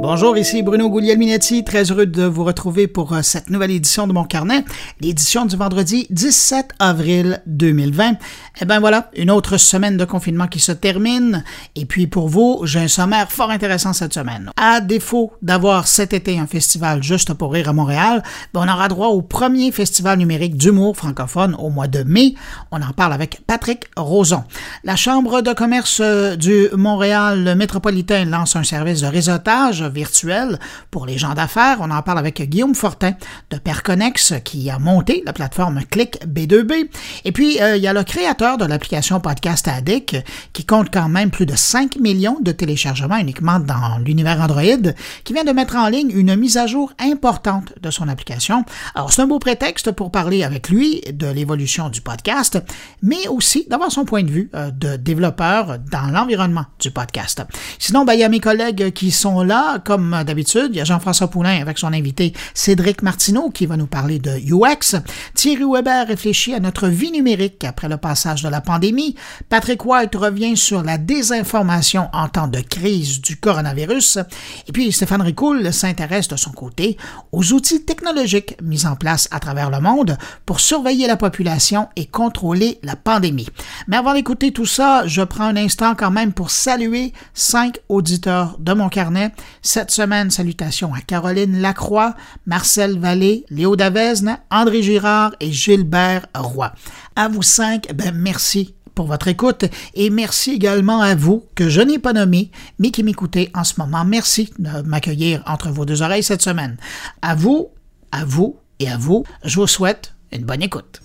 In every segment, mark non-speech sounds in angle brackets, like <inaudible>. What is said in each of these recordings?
Bonjour, ici Bruno Guglielminetti, très heureux de vous retrouver pour euh, cette nouvelle édition de mon carnet, l'édition du vendredi 17 avril 2020. Eh bien voilà, une autre semaine de confinement qui se termine, et puis pour vous, j'ai un sommaire fort intéressant cette semaine. À défaut d'avoir cet été un festival juste pour rire à Montréal, ben, on aura droit au premier festival numérique d'humour francophone au mois de mai. On en parle avec Patrick Roson. La Chambre de commerce euh, du Montréal métropolitain lance un service de réseautage virtuel pour les gens d'affaires. On en parle avec Guillaume Fortin de Perconex qui a monté la plateforme Click B2B. Et puis, euh, il y a le créateur de l'application Podcast Addict qui compte quand même plus de 5 millions de téléchargements uniquement dans l'univers Android qui vient de mettre en ligne une mise à jour importante de son application. Alors, c'est un beau prétexte pour parler avec lui de l'évolution du podcast, mais aussi d'avoir son point de vue euh, de développeur dans l'environnement du podcast. Sinon, ben, il y a mes collègues qui sont là, comme d'habitude, il y a Jean-François Poulain avec son invité Cédric Martineau qui va nous parler de UX. Thierry Weber réfléchit à notre vie numérique après le passage de la pandémie. Patrick White revient sur la désinformation en temps de crise du coronavirus. Et puis Stéphane Ricoul s'intéresse de son côté aux outils technologiques mis en place à travers le monde pour surveiller la population et contrôler la pandémie. Mais avant d'écouter tout ça, je prends un instant quand même pour saluer cinq auditeurs de mon carnet cette semaine, salutations à Caroline Lacroix, Marcel Vallée, Léo Davesne, André Girard et Gilbert Roy. À vous cinq, ben merci pour votre écoute et merci également à vous que je n'ai pas nommé mais qui m'écoutez en ce moment. Merci de m'accueillir entre vos deux oreilles cette semaine. À vous, à vous et à vous, je vous souhaite une bonne écoute.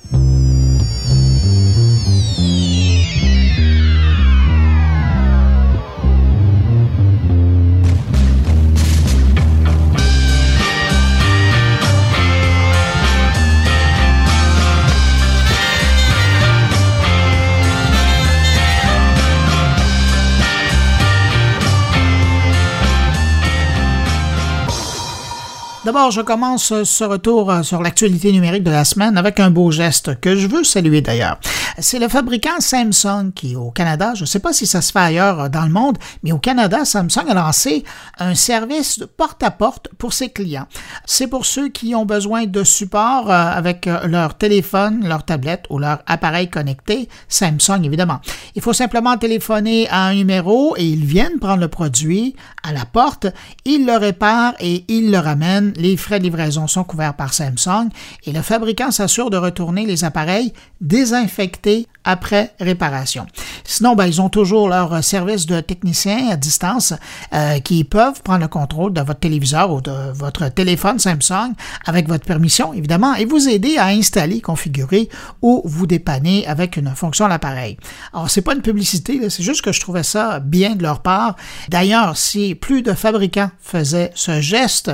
D'abord, je commence ce retour euh, sur l'actualité numérique de la semaine avec un beau geste que je veux saluer d'ailleurs. C'est le fabricant Samsung qui, au Canada, je ne sais pas si ça se fait ailleurs euh, dans le monde, mais au Canada, Samsung a lancé un service porte-à-porte pour ses clients. C'est pour ceux qui ont besoin de support euh, avec leur téléphone, leur tablette ou leur appareil connecté, Samsung évidemment. Il faut simplement téléphoner à un numéro et ils viennent prendre le produit à la porte, ils le réparent et ils le ramènent les frais de livraison sont couverts par Samsung et le fabricant s'assure de retourner les appareils désinfectés après réparation. Sinon, ben, ils ont toujours leur service de technicien à distance euh, qui peuvent prendre le contrôle de votre téléviseur ou de votre téléphone Samsung avec votre permission, évidemment, et vous aider à installer, configurer ou vous dépanner avec une fonction à l'appareil. Alors, c'est pas une publicité, c'est juste que je trouvais ça bien de leur part. D'ailleurs, si plus de fabricants faisaient ce geste,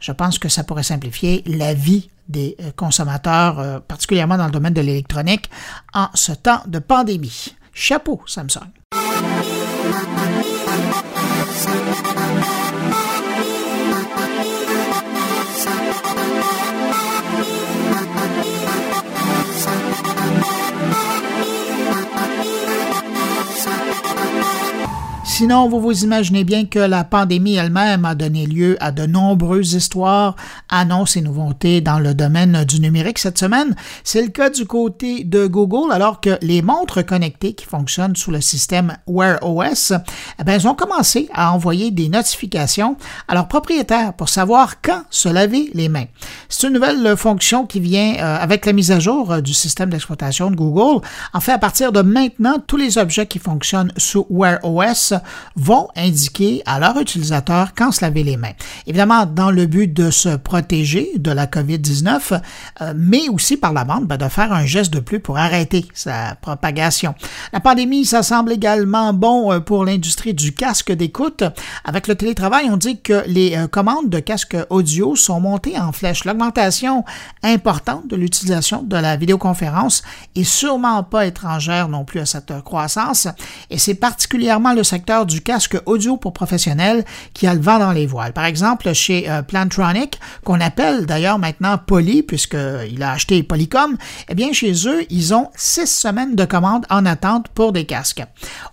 je pense que ça pourrait simplifier la vie des euh, consommateurs, euh, particulièrement dans le domaine de l'électronique, en ce temps de pandémie. Chapeau, Samsung. Sinon, vous vous imaginez bien que la pandémie elle-même a donné lieu à de nombreuses histoires, annonces et nouveautés dans le domaine du numérique cette semaine. C'est le cas du côté de Google, alors que les montres connectées qui fonctionnent sous le système Wear OS, eh ont commencé à envoyer des notifications à leurs propriétaires pour savoir quand se laver les mains. C'est une nouvelle fonction qui vient euh, avec la mise à jour euh, du système d'exploitation de Google. En fait, à partir de maintenant, tous les objets qui fonctionnent sous Wear OS vont indiquer à leur utilisateur quand se laver les mains. Évidemment, dans le but de se protéger de la COVID-19, euh, mais aussi par la bande, ben, de faire un geste de plus pour arrêter sa propagation. La pandémie, ça semble également bon euh, pour l'industrie du casque d'écoute. Avec le télétravail, on dit que les euh, commandes de casques audio sont montées en flèche. L'augmentation importante de l'utilisation de la vidéoconférence est sûrement pas étrangère non plus à cette croissance et c'est particulièrement le secteur du casque audio pour professionnels qui a le vent dans les voiles. Par exemple, chez euh, Plantronic, qu'on appelle d'ailleurs maintenant Poly, puisqu'il a acheté Polycom, eh bien, chez eux, ils ont six semaines de commandes en attente pour des casques.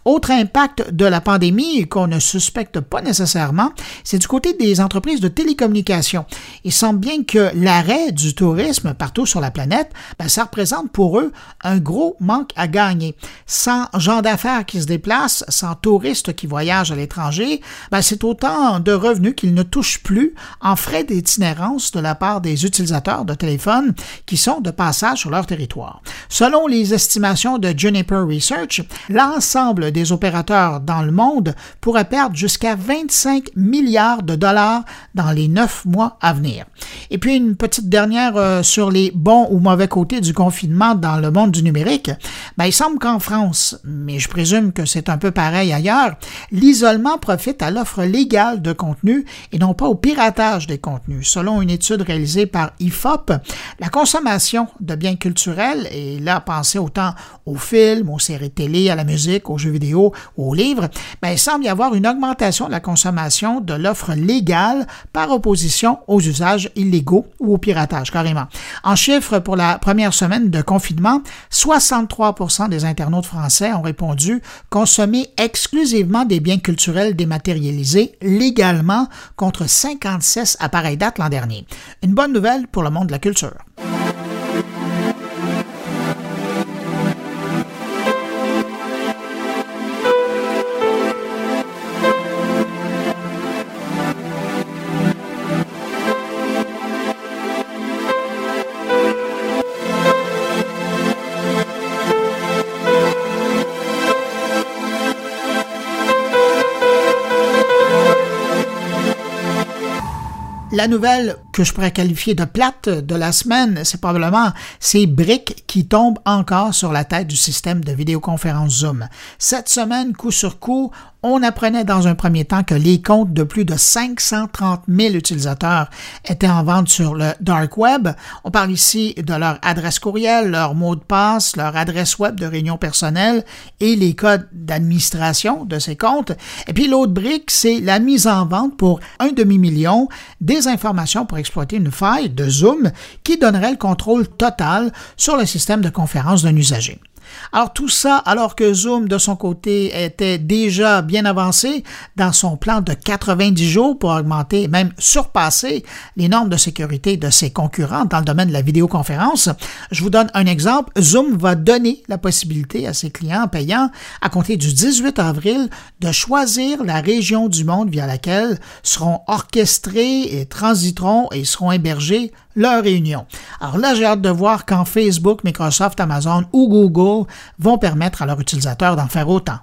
Autre impact de la pandémie qu'on ne suspecte pas nécessairement, c'est du côté des entreprises de télécommunications. Il semble bien que l'arrêt du tourisme partout sur la planète, ben, ça représente pour eux un gros manque à gagner. Sans gens d'affaires qui se déplacent, sans touristes qui voyagent à l'étranger, ben, c'est autant de revenus qu'ils ne touchent plus en frais d'itinérance de la part des utilisateurs de téléphones qui sont de passage sur leur territoire. Selon les estimations de Juniper Research, l'ensemble des opérateurs dans le monde pourrait perdre jusqu'à 25 milliards de dollars dans les neuf mois à venir. Et puis une petite dernière euh, sur les bons ou mauvais côtés du confinement dans le monde du numérique. Ben, il semble qu'en France, mais je présume que c'est un peu pareil ailleurs, l'isolement profite à l'offre légale de contenu et non pas au piratage des contenus. Selon une étude réalisée par IFOP, la consommation de biens culturels, et là pensez autant aux films, aux séries télé, à la musique, aux jeux vidéo, aux livres, ben, il semble y avoir une augmentation de la consommation de l'offre légale par opposition aux usages illégaux ou au piratage carrément. En chiffres, pour la première semaine de confinement, 63% des internautes français ont répondu consommer exclusivement des biens culturels dématérialisés légalement contre 56 à pareille date l'an dernier. Une bonne nouvelle pour le monde de la culture. La nouvelle que je pourrais qualifier de plate de la semaine, c'est probablement ces briques qui tombent encore sur la tête du système de vidéoconférence Zoom. Cette semaine, coup sur coup, on apprenait dans un premier temps que les comptes de plus de 530 000 utilisateurs étaient en vente sur le dark web. On parle ici de leur adresse courriel, leur mot de passe, leur adresse web de réunion personnelle et les codes d'administration de ces comptes. Et puis l'autre brique, c'est la mise en vente pour un demi-million des informations pour exploiter une faille de Zoom qui donnerait le contrôle total sur le système de conférence d'un usager. Alors tout ça alors que Zoom de son côté était déjà bien avancé dans son plan de 90 jours pour augmenter même surpasser les normes de sécurité de ses concurrents dans le domaine de la vidéoconférence. Je vous donne un exemple. Zoom va donner la possibilité à ses clients payants à compter du 18 avril de choisir la région du monde via laquelle seront orchestrés et transiteront et seront hébergés leur réunion. Alors là, j'ai hâte de voir quand Facebook, Microsoft, Amazon ou Google vont permettre à leurs utilisateurs d'en faire autant.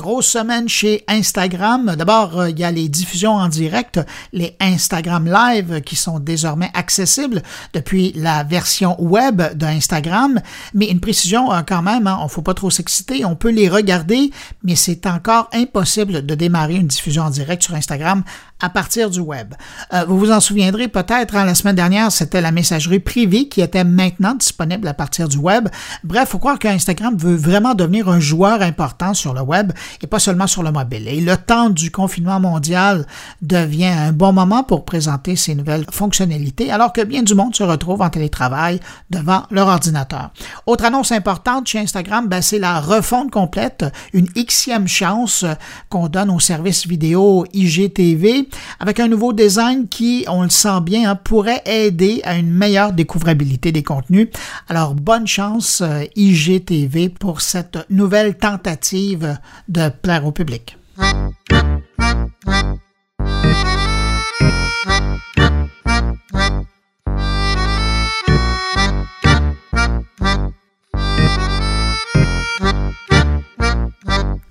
Grosse semaine chez Instagram. D'abord, euh, il y a les diffusions en direct, les Instagram Live qui sont désormais accessibles depuis la version web d'Instagram. Mais une précision euh, quand même, hein, ne faut pas trop s'exciter. On peut les regarder, mais c'est encore impossible de démarrer une diffusion en direct sur Instagram à partir du web. Euh, vous vous en souviendrez peut-être, hein, la semaine dernière, c'était la messagerie privée qui était maintenant disponible à partir du web. Bref, faut croire qu'Instagram veut vraiment devenir un joueur important sur le web et pas seulement sur le mobile. Et le temps du confinement mondial devient un bon moment pour présenter ces nouvelles fonctionnalités, alors que bien du monde se retrouve en télétravail devant leur ordinateur. Autre annonce importante chez Instagram, ben, c'est la refonte complète, une xème chance qu'on donne au service vidéo IGTV avec un nouveau design qui, on le sent bien, hein, pourrait aider à une meilleure découvrabilité des contenus. Alors, bonne chance euh, IGTV pour cette nouvelle tentative de plaire au public.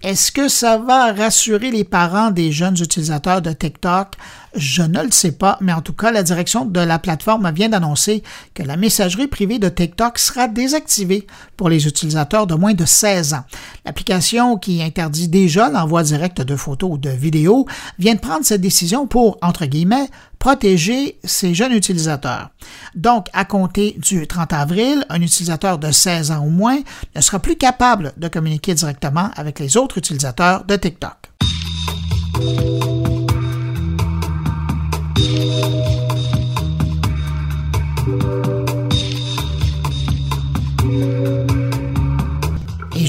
Est-ce que ça va rassurer les parents des jeunes utilisateurs de TikTok Je ne le sais pas, mais en tout cas, la direction de la plateforme vient d'annoncer que la messagerie privée de TikTok sera désactivée pour les utilisateurs de moins de 16 ans. L'application qui interdit déjà l'envoi direct de photos ou de vidéos vient de prendre cette décision pour, entre guillemets, protéger ces jeunes utilisateurs. Donc, à compter du 30 avril, un utilisateur de 16 ans ou moins ne sera plus capable de communiquer directement avec les autres utilisateurs de TikTok.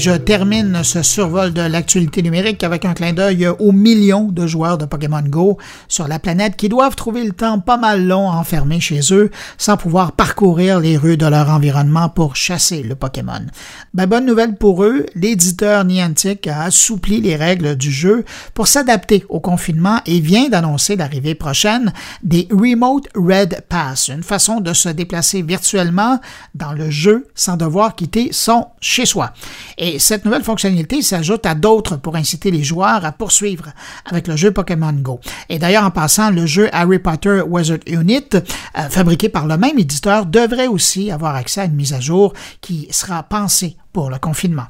Je termine ce survol de l'actualité numérique avec un clin d'œil aux millions de joueurs de Pokémon Go sur la planète qui doivent trouver le temps pas mal long enfermés chez eux sans pouvoir parcourir les rues de leur environnement pour chasser le Pokémon. Ben, bonne nouvelle pour eux, l'éditeur Niantic a assoupli les règles du jeu pour s'adapter au confinement et vient d'annoncer l'arrivée prochaine des Remote Red Pass, une façon de se déplacer virtuellement dans le jeu sans devoir quitter son chez-soi. Et et cette nouvelle fonctionnalité s'ajoute à d'autres pour inciter les joueurs à poursuivre avec le jeu Pokémon Go. Et d'ailleurs, en passant, le jeu Harry Potter Wizard Unit, euh, fabriqué par le même éditeur, devrait aussi avoir accès à une mise à jour qui sera pensée pour le confinement.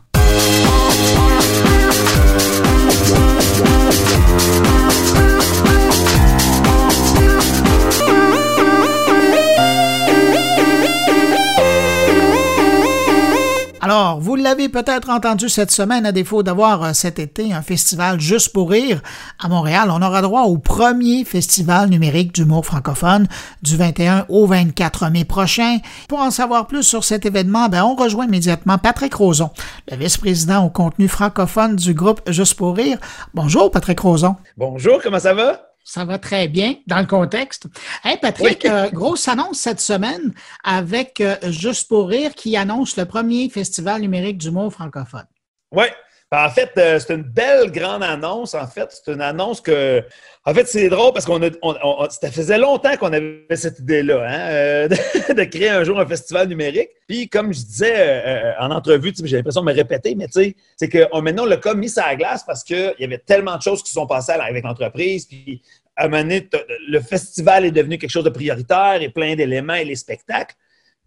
Alors, vous l'avez peut-être entendu cette semaine, à défaut d'avoir euh, cet été un festival juste pour rire à Montréal, on aura droit au premier festival numérique d'humour francophone du 21 au 24 mai prochain. Pour en savoir plus sur cet événement, ben, on rejoint immédiatement Patrick Roson, le vice-président au contenu francophone du groupe Juste pour rire. Bonjour, Patrick Roson. Bonjour, comment ça va? Ça va très bien dans le contexte. Hey Patrick, euh, grosse annonce cette semaine avec euh, Juste pour rire qui annonce le premier festival numérique du mot francophone. Oui. En fait, euh, c'est une belle grande annonce. En fait, c'est une annonce que. En fait, c'est drôle parce qu'on a. ça faisait longtemps qu'on avait cette idée-là, hein, <laughs> de, créer un jour un festival numérique. Puis, comme je disais en entrevue, j'ai l'impression de me répéter, mais tu sais, c'est que maintenant, on l'a comme mis ça à glace parce qu'il y avait tellement de choses qui sont passées avec l'entreprise. Puis, à un moment le festival est devenu quelque chose de prioritaire et plein d'éléments et les spectacles,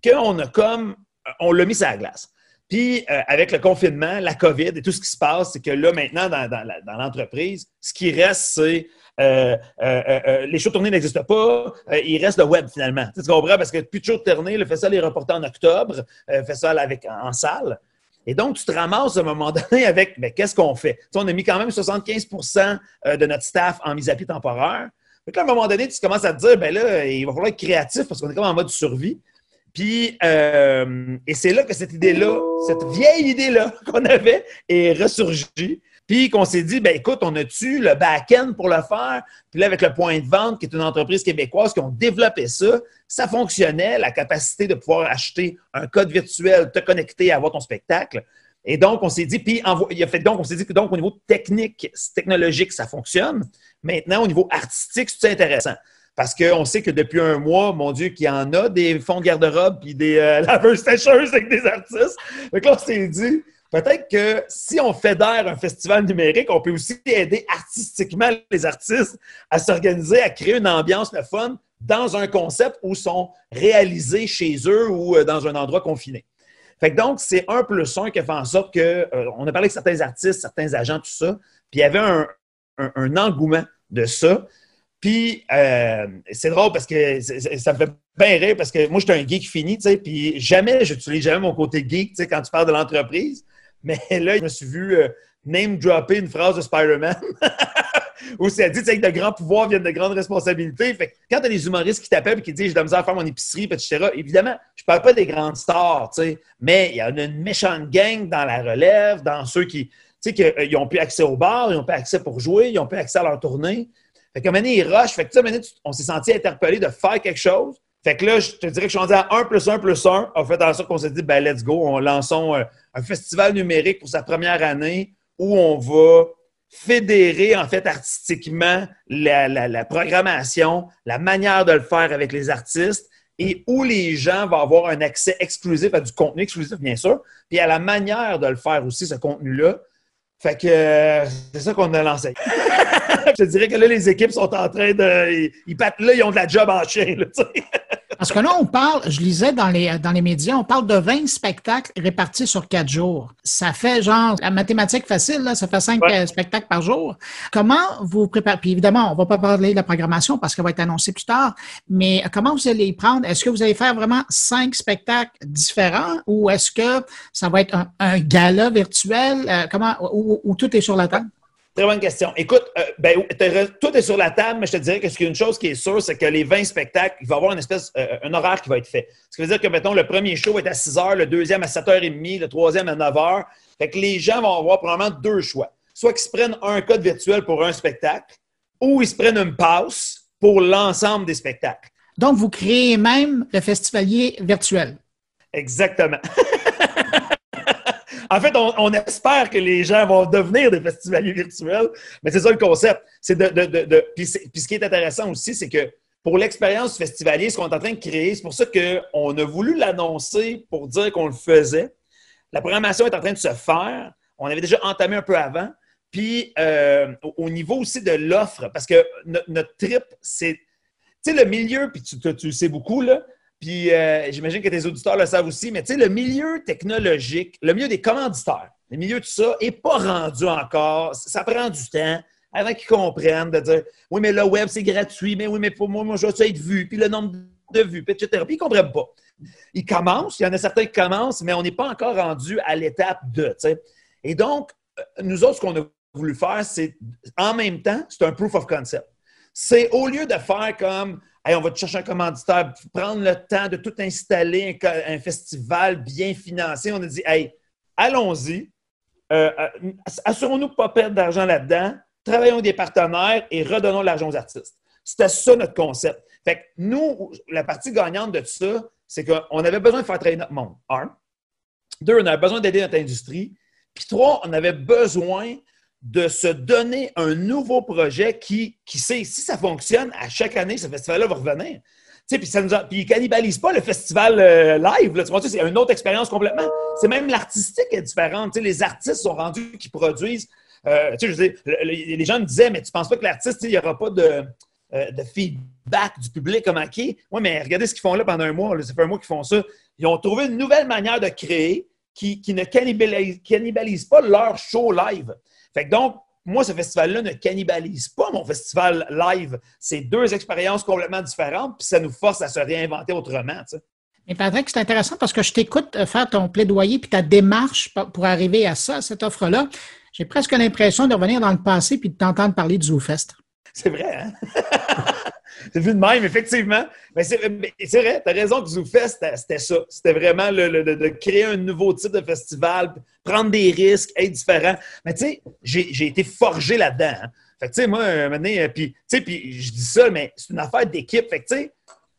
qu'on a comme, on l'a mis sur la glace. Puis, euh, avec le confinement, la COVID et tout ce qui se passe, c'est que là, maintenant, dans, l'entreprise, ce qui reste, c'est euh, euh, les shows tournés n'existent pas, il reste le web finalement. Tu comprends? Parce que plus de shows tournés, le festival est reporté en octobre, le festival avec, en salle. Et donc, tu te ramasses à un moment donné avec, mais qu'est-ce qu'on fait? on a mis quand même 75% euh, de notre staff en mise à pied temporaire. Donc, à un moment donné, tu commences à te dire, ben là, il va falloir être créatif parce qu'on est comme en mode survie. Puis, euh, et c'est là que cette idée-là, cette vieille idée-là <laughs> qu'on avait est ressurgie. Puis qu'on s'est dit, ben écoute, on a-tu le back-end pour le faire? Puis là, avec le point de vente, qui est une entreprise québécoise qui ont développé ça, ça fonctionnait, la capacité de pouvoir acheter un code virtuel, te connecter, avoir ton spectacle. Et donc, on s'est dit, puis il a fait donc, on s'est dit que donc, au niveau technique, technologique, ça fonctionne. Maintenant, au niveau artistique, c'est intéressant. Parce qu'on sait que depuis un mois, mon Dieu, qu'il y en a des fonds de garde-robe puis des euh, <laughs> laveuses sécheuses avec des artistes. Donc là, on s'est dit, peut-être que si on fédère un festival numérique, on peut aussi aider artistiquement les artistes à s'organiser, à créer une ambiance le fun dans un concept où sont réalisés chez eux ou euh, dans un endroit confiné. Fait que donc, c'est un plus un qui fait en sorte que, euh, on a parlé avec certains artistes, certains agents, tout ça, puis il y avait un, engouement de ça. Puis, euh, c'est drôle parce que ça me fait bien rire parce que moi, je suis un geek fini, tu sais, puis jamais, je n'utilise jamais mon côté geek, tu sais, quand tu parles de l'entreprise. Mais là, je me suis vu euh, name-dropper une phrase de Spider-Man. <laughs> où c'est dit que de grands pouvoirs viennent de grandes responsabilités. Fait quand tu as des humoristes qui t'appellent et qui disent j'ai de la misère à faire mon épicerie, etc., évidemment, je parle pas des grandes stars, mais il y a une méchante gang dans la relève, dans ceux qui, tu sais, qu'ils ont plus accès au bar, ils ont plus accès pour jouer, ils ont plus accès à leur tournée. Fait moment donné, ils rushent. Fait que, on s'est senti interpellé de faire quelque chose. Fait que là, je te dirais que je suis rendu à 1 plus 1 plus 1. En fait, en sorte qu'on s'est dit, ben, let's go, on lançons euh, un, festival numérique pour sa première année où on va fédérer, en fait, artistiquement la, programmation, la manière de le faire avec les artistes et où les gens vont avoir un accès exclusif à du contenu exclusif, bien sûr, puis à la manière de le faire aussi, ce contenu-là, Fait que euh, c'est ça qu'on a lancé. <laughs> <laughs> je dirais que là, les équipes sont en train de. Ils, ils là, ils ont de la job en chien. Là, <laughs> Parce que là, on parle, je lisais dans les, dans les médias, on parle de 20 spectacles répartis sur quatre jours. Ça fait genre, la mathématique facile, là, ça fait cinq euh, spectacles par jour. Comment vous préparez, puis évidemment, on va pas parler de la programmation parce qu'elle va être annoncée plus tard, mais comment vous allez y prendre? Est-ce que vous allez faire vraiment cinq spectacles différents ou est-ce que ça va être un, gala virtuel? Euh, comment, ou tout est sur la table? Très bonne question. Écoute, euh, ben, tout est sur la table, mais je te dirais que ce une chose qui est sûre, c'est que les 20 spectacles, il va y avoir une espèce, euh, un horaire qui va être fait. Ce qui veut dire que, mettons, le premier show est à 6 h, le deuxième à 7h30, le troisième à 9 h. Fait que les gens vont avoir probablement deux choix. Soit qu'ils se prennent un code virtuel pour un spectacle, ou ils se prennent une pause pour l'ensemble des spectacles. Donc, vous créez même le festivalier virtuel. Exactement. <laughs> En fait, on, espère que les gens vont devenir des festivaliers virtuels, mais c'est ça le concept. C'est de, Puis, ce qui est intéressant aussi, c'est que pour l'expérience festivalier, ce qu'on est en train de créer, c'est pour ça qu'on a voulu l'annoncer pour dire qu'on le faisait. La programmation est en train de se faire. On avait déjà entamé un peu avant. Puis euh, au niveau aussi de l'offre, parce que notre, trip, c'est. Tu sais, le milieu, puis tu, tu, tu, sais beaucoup, là, puis euh, j'imagine que tes auditeurs le savent aussi, mais tu sais, le milieu technologique, le milieu des commanditaires, le milieu de ça n'est pas rendu encore. Ça prend du temps avant qu'ils comprennent de dire Oui, mais le web, c'est gratuit, mais oui, mais pour moi, moi, je veux être vu, puis le nombre de vues, etc. Puis ils ne comprennent pas. Ils commencent, il y en a certains qui commencent, mais on n'est pas encore rendu à l'étape de. tu sais. Et donc, euh, nous autres, ce qu'on a voulu faire, c'est en même temps, c'est un proof of concept. C'est au lieu de faire comme on va te chercher un commanditaire, prendre le temps de tout installer, un, festival bien financé. On a dit, hey, allons-y, euh, euh, assurons-nous de ne pas perdre d'argent là-dedans, travaillons des partenaires et redonnons l'argent aux artistes. C'était ça notre concept. Fait nous, la partie gagnante de tout ça, c'est qu'on avait besoin de faire travailler notre monde. Un. Deux, on avait besoin d'aider notre industrie. Puis trois, on avait besoin de se donner un nouveau projet qui, qui sait, si ça fonctionne, à chaque année, ce festival-là va revenir. Puis, ça nous puis il cannibalise pas le festival euh, live. Là, tu c'est une autre expérience complètement. C'est même l'artistique est différente. les artistes sont rendus qui produisent. Euh, je les gens me disaient, mais tu penses pas que l'artiste, il n'y aura pas de, euh, de, feedback du public comme acquis? Oui, mais regardez ce qu'ils font là pendant un mois. ça fait un mois qu'ils font ça. Ils ont trouvé une nouvelle manière de créer qui, ne cannibalise, cannibalise pas leur show live. Fait que donc, moi, ce festival-là ne cannibalise pas mon festival live. C'est deux expériences complètement différentes, puis ça nous force à se réinventer autrement. Mais Patrick, c'est intéressant parce que je t'écoute faire ton plaidoyer puis ta démarche pour arriver à ça, cette offre-là. J'ai presque l'impression de revenir dans le passé puis de t'entendre parler du ZooFest. C'est vrai, hein? <laughs> C'est vu de même, effectivement. Mais c'est vrai, tu raison que ZooFest, c'était ça. C'était vraiment de créer un nouveau type de festival, prendre des risques, être différent. Mais tu sais, j'ai été forgé là-dedans. Hein. Fait que tu sais, moi, maintenant, euh, puis je dis ça, mais c'est une affaire d'équipe. Fait que tu sais,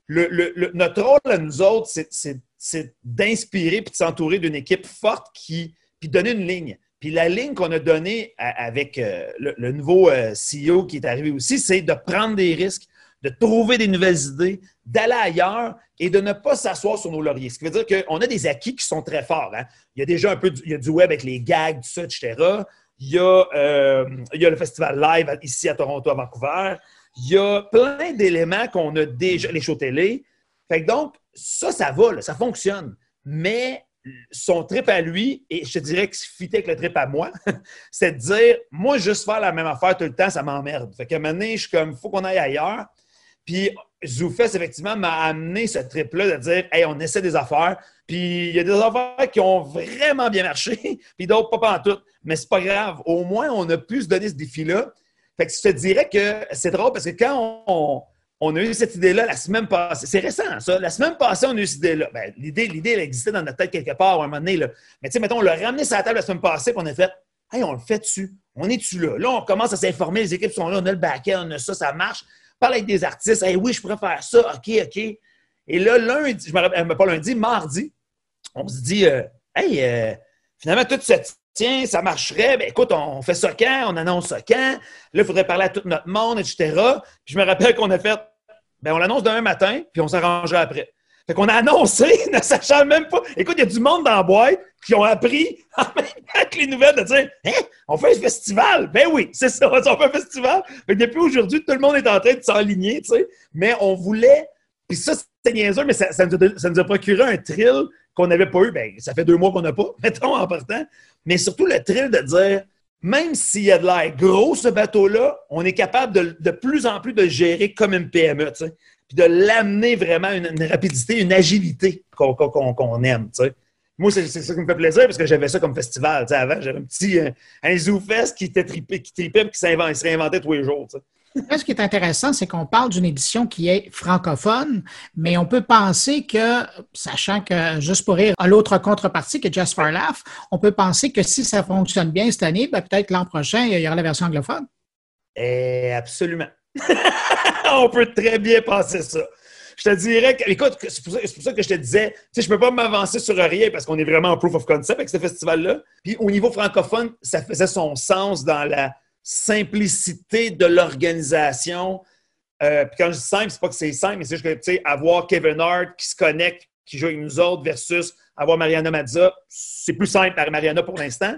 le, notre rôle à nous autres, c'est d'inspirer puis de s'entourer d'une équipe forte qui, puis donner une ligne. Puis la ligne qu'on a donnée avec euh, le, nouveau euh, CEO qui est arrivé aussi, c'est de prendre des risques, de trouver des nouvelles idées, d'aller ailleurs et de ne pas s'asseoir sur nos lauriers. Ce qui veut dire qu'on a des acquis qui sont très forts. Hein. Il y a déjà un peu du, il y a du web avec les gags, tout ça, etc. Il y, a, euh, il y a le festival live ici à Toronto, à Vancouver. Il y a plein d'éléments qu'on a déjà, les shows télé. Fait que donc, ça, ça va, ça fonctionne. Mais son trip à lui, et je te dirais que fit avec le trip à moi, <laughs> c'est de dire, moi, juste faire la même affaire tout le temps, ça m'emmerde. Fait qu'à donné, je suis comme, faut qu'on aille ailleurs. Puis ZooFest, effectivement, m'a amené ce trip-là de dire Hey, on essaie des affaires. Puis il y a des affaires qui ont vraiment bien marché, <laughs> puis d'autres pas en tout. Mais c'est pas grave. Au moins, on a pu se donner ce défi-là. Fait que je te dirais que c'est drôle parce que quand on, a eu cette idée-là la semaine passée, c'est récent, ça. La semaine passée, on a eu cette idée-là. Ben, l'idée, l'idée, elle existait dans notre tête quelque part à un moment donné. Là. Mais tu sais, mettons, on l'a ramené sur la table la semaine passée, puis on a fait Hey, on le fait dessus. On est-tu là? Là, on commence à s'informer, les équipes sont là, on a le back-end, on a ça, ça marche parle avec des artistes. Hey, oui, je pourrais faire ça. OK, OK. Et là, lundi, je me rappelle, euh, pas lundi, mardi, on se dit, euh, hey, euh, finalement, tout se tient, ça marcherait. Ben, écoute, on fait ça quand? On annonce ça quand? Là, il faudrait parler à tout notre monde, etc. Puis je me rappelle qu'on a fait, ben, on l'annonce demain matin, puis on s'arrangera après. Fait qu'on a annoncé, <laughs> ne sachant même pas. Écoute, il y a du monde dans la boîte qui ont appris <laughs> en même temps que les nouvelles de dire Hein, on fait un festival. Ben oui, c'est ça, <laughs> on fait un festival. Fait que depuis aujourd'hui, tout le monde est en train de s'enligner, tu sais. Mais on voulait. Puis ça, c'est niaiseux, mais ça, ça, nous a, ça, nous a, procuré un thrill qu'on n'avait pas eu. Ben, ça fait deux mois qu'on n'a pas, mettons, en partant. Mais surtout le thrill de dire même s'il y a de l'air gros, ce bateau-là, on est capable de, de plus en plus de le gérer comme une PME, puis de l'amener vraiment une, une, rapidité, une agilité qu'on qu qu aime. Moi, c'est ça qui me fait plaisir parce que j'avais ça comme festival. Avant, j'avais un petit euh, un zoo fest qui était trippé, qui tripait qui se réinventait tous les jours. Ce qui est intéressant, c'est qu'on parle d'une édition qui est francophone, mais on peut penser que, sachant que Juste pour rire l'autre contrepartie que for Laugh, on peut penser que si ça fonctionne bien cette année, ben peut-être l'an prochain, il y aura la version anglophone. Eh, absolument. <laughs> on peut très bien penser ça. Je te dirais que, écoute, c'est pour, pour, ça que je te disais, tu sais, je peux pas m'avancer sur rien parce qu'on est vraiment en proof of concept avec ce festival-là. Puis au niveau francophone, ça faisait son sens dans la simplicité de l'organisation. Euh, puis quand je dis simple, c'est pas que c'est simple, mais c'est juste que, avoir Kevin Hart qui se connecte, qui joue avec nous autres versus avoir Mariana Mazza, c'est plus simple par Mariana pour l'instant.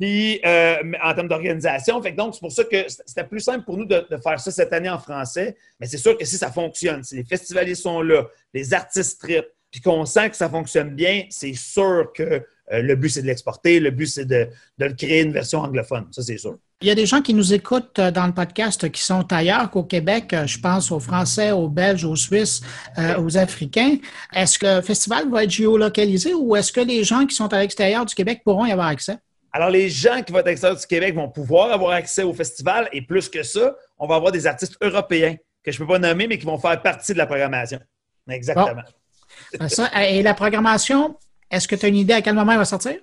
Puis, euh, en termes d'organisation, fait donc, c'est pour ça que c'était plus simple pour nous de, faire ça cette année en français. Mais c'est sûr que si ça fonctionne, si les festivaliers sont là, les artistes trippent, puis qu'on sent que ça fonctionne bien, c'est sûr que euh, le but, c'est de l'exporter. Le but, c'est de, de, le créer une version anglophone. Ça, c'est sûr. Il y a des gens qui nous écoutent dans le podcast qui sont ailleurs qu'au Québec. Je pense aux Français, aux Belges, aux Suisses, euh, aux Africains. Est-ce que le festival va être géolocalisé ou est-ce que les gens qui sont à l'extérieur du Québec pourront y avoir accès? Alors, les gens qui vont être à l'extérieur du Québec vont pouvoir avoir accès au festival et plus que ça, on va avoir des artistes européens que je ne peux pas nommer, mais qui vont faire partie de la programmation. Exactement. Bon. Ça, et la programmation, est-ce que tu as une idée à quel moment elle va sortir?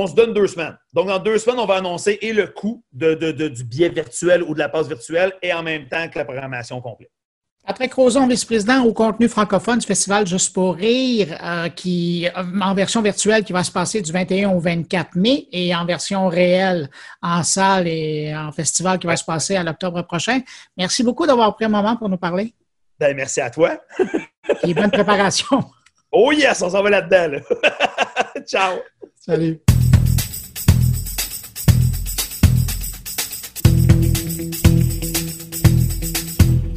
On se donne deux semaines. Donc, dans deux semaines, on va annoncer et le coût de, de, de, du billet virtuel ou de la passe virtuelle et en même temps que la programmation complète. Patrick Roson, vice-président au contenu francophone du Festival Juste pour rire, euh, qui, en version virtuelle qui va se passer du 21 au 24 mai et en version réelle en salle et en festival qui va se passer à l'octobre prochain. Merci beaucoup d'avoir pris un moment pour nous parler. Ben, merci à toi. <laughs> et bonne préparation. Oh yes, on s'en va là-dedans. Là. <laughs> Ciao. Salut.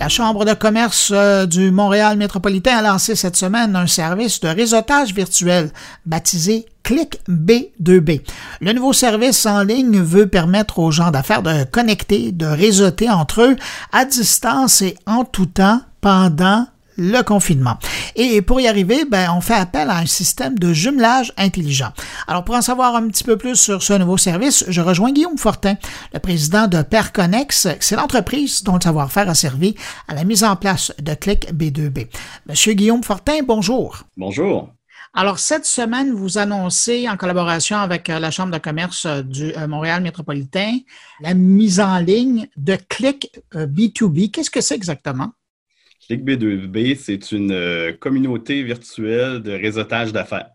La Chambre de commerce du Montréal métropolitain a lancé cette semaine un service de réseautage virtuel baptisé Click B2B. Le nouveau service en ligne veut permettre aux gens d'affaires de connecter, de réseauter entre eux à distance et en tout temps pendant le confinement. Et pour y arriver, ben, on fait appel à un système de jumelage intelligent. Alors, pour en savoir un petit peu plus sur ce nouveau service, je rejoins Guillaume Fortin, le président de Perconnex. C'est l'entreprise dont le savoir-faire a servi à la mise en place de Click B2B. Monsieur Guillaume Fortin, bonjour. Bonjour. Alors, cette semaine, vous annoncez, en collaboration avec la Chambre de commerce du Montréal métropolitain, la mise en ligne de Click B2B. Qu'est-ce que c'est exactement? ClickB2B, c'est une euh, communauté virtuelle de réseautage d'affaires.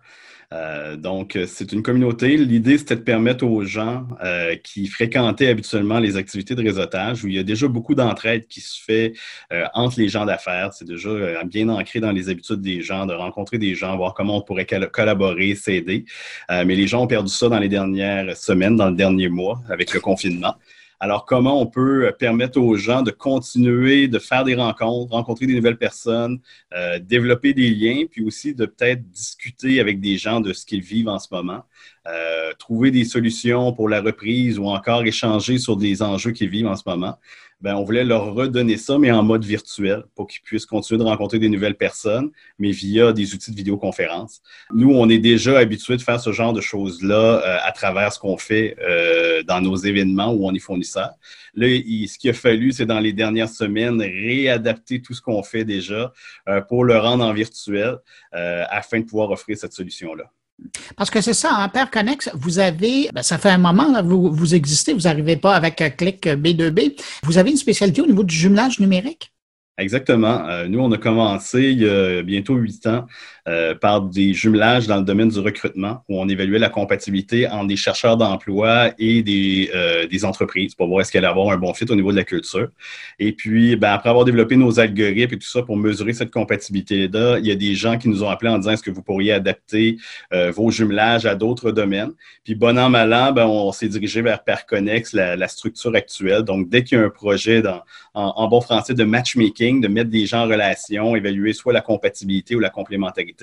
Euh, donc, c'est une communauté. L'idée, c'était de permettre aux gens euh, qui fréquentaient habituellement les activités de réseautage, où il y a déjà beaucoup d'entraide qui se fait euh, entre les gens d'affaires. C'est déjà euh, bien ancré dans les habitudes des gens, de rencontrer des gens, voir comment on pourrait collaborer, s'aider. mais les gens ont perdu ça dans les dernières semaines, dans le dernier mois, avec le confinement. Alors, comment on peut permettre aux gens de continuer de faire des rencontres, rencontrer des nouvelles personnes, euh, développer des liens, puis aussi de peut-être discuter avec des gens de ce qu'ils vivent en ce moment, euh, trouver des solutions pour la reprise ou encore échanger sur des enjeux qu'ils vivent en ce moment. Ben, on voulait leur redonner ça, mais en mode virtuel, pour qu'ils puissent continuer de rencontrer des nouvelles personnes, mais via des outils de vidéoconférence. Nous, on est déjà habitués de faire ce genre de choses-là euh, à travers ce qu'on fait euh, dans nos événements où on est fournisseur. Là, il, ce qu'il a fallu, c'est dans les dernières semaines réadapter tout ce qu'on fait déjà euh, pour le rendre en virtuel afin de pouvoir offrir cette solution-là. Parce que c'est ça, en Père Connex, vous avez, ben ça fait un moment, vous, existez, vous n'arrivez pas avec Click B2B. Vous avez une spécialité au niveau du jumelage numérique? Exactement. Euh, nous, on a commencé il y a bientôt huit ans par des jumelages dans le domaine du recrutement, où on évaluait la compatibilité entre des chercheurs d'emploi et des, des entreprises pour voir est-ce qu'elle allait avoir un bon fit au niveau de la culture. Et puis, ben, après avoir développé nos algorithmes et tout ça pour mesurer cette compatibilité-là, il y a des gens qui nous ont appelés en disant est-ce que vous pourriez adapter vos jumelages à d'autres domaines? Puis, bon an, mal an, ben, on s'est dirigé vers Perconnex, la, la structure actuelle. Donc, dès qu'il y a un projet dans, en, bon français de matchmaking, de mettre des gens en relation, évaluer soit la compatibilité ou la complémentarité,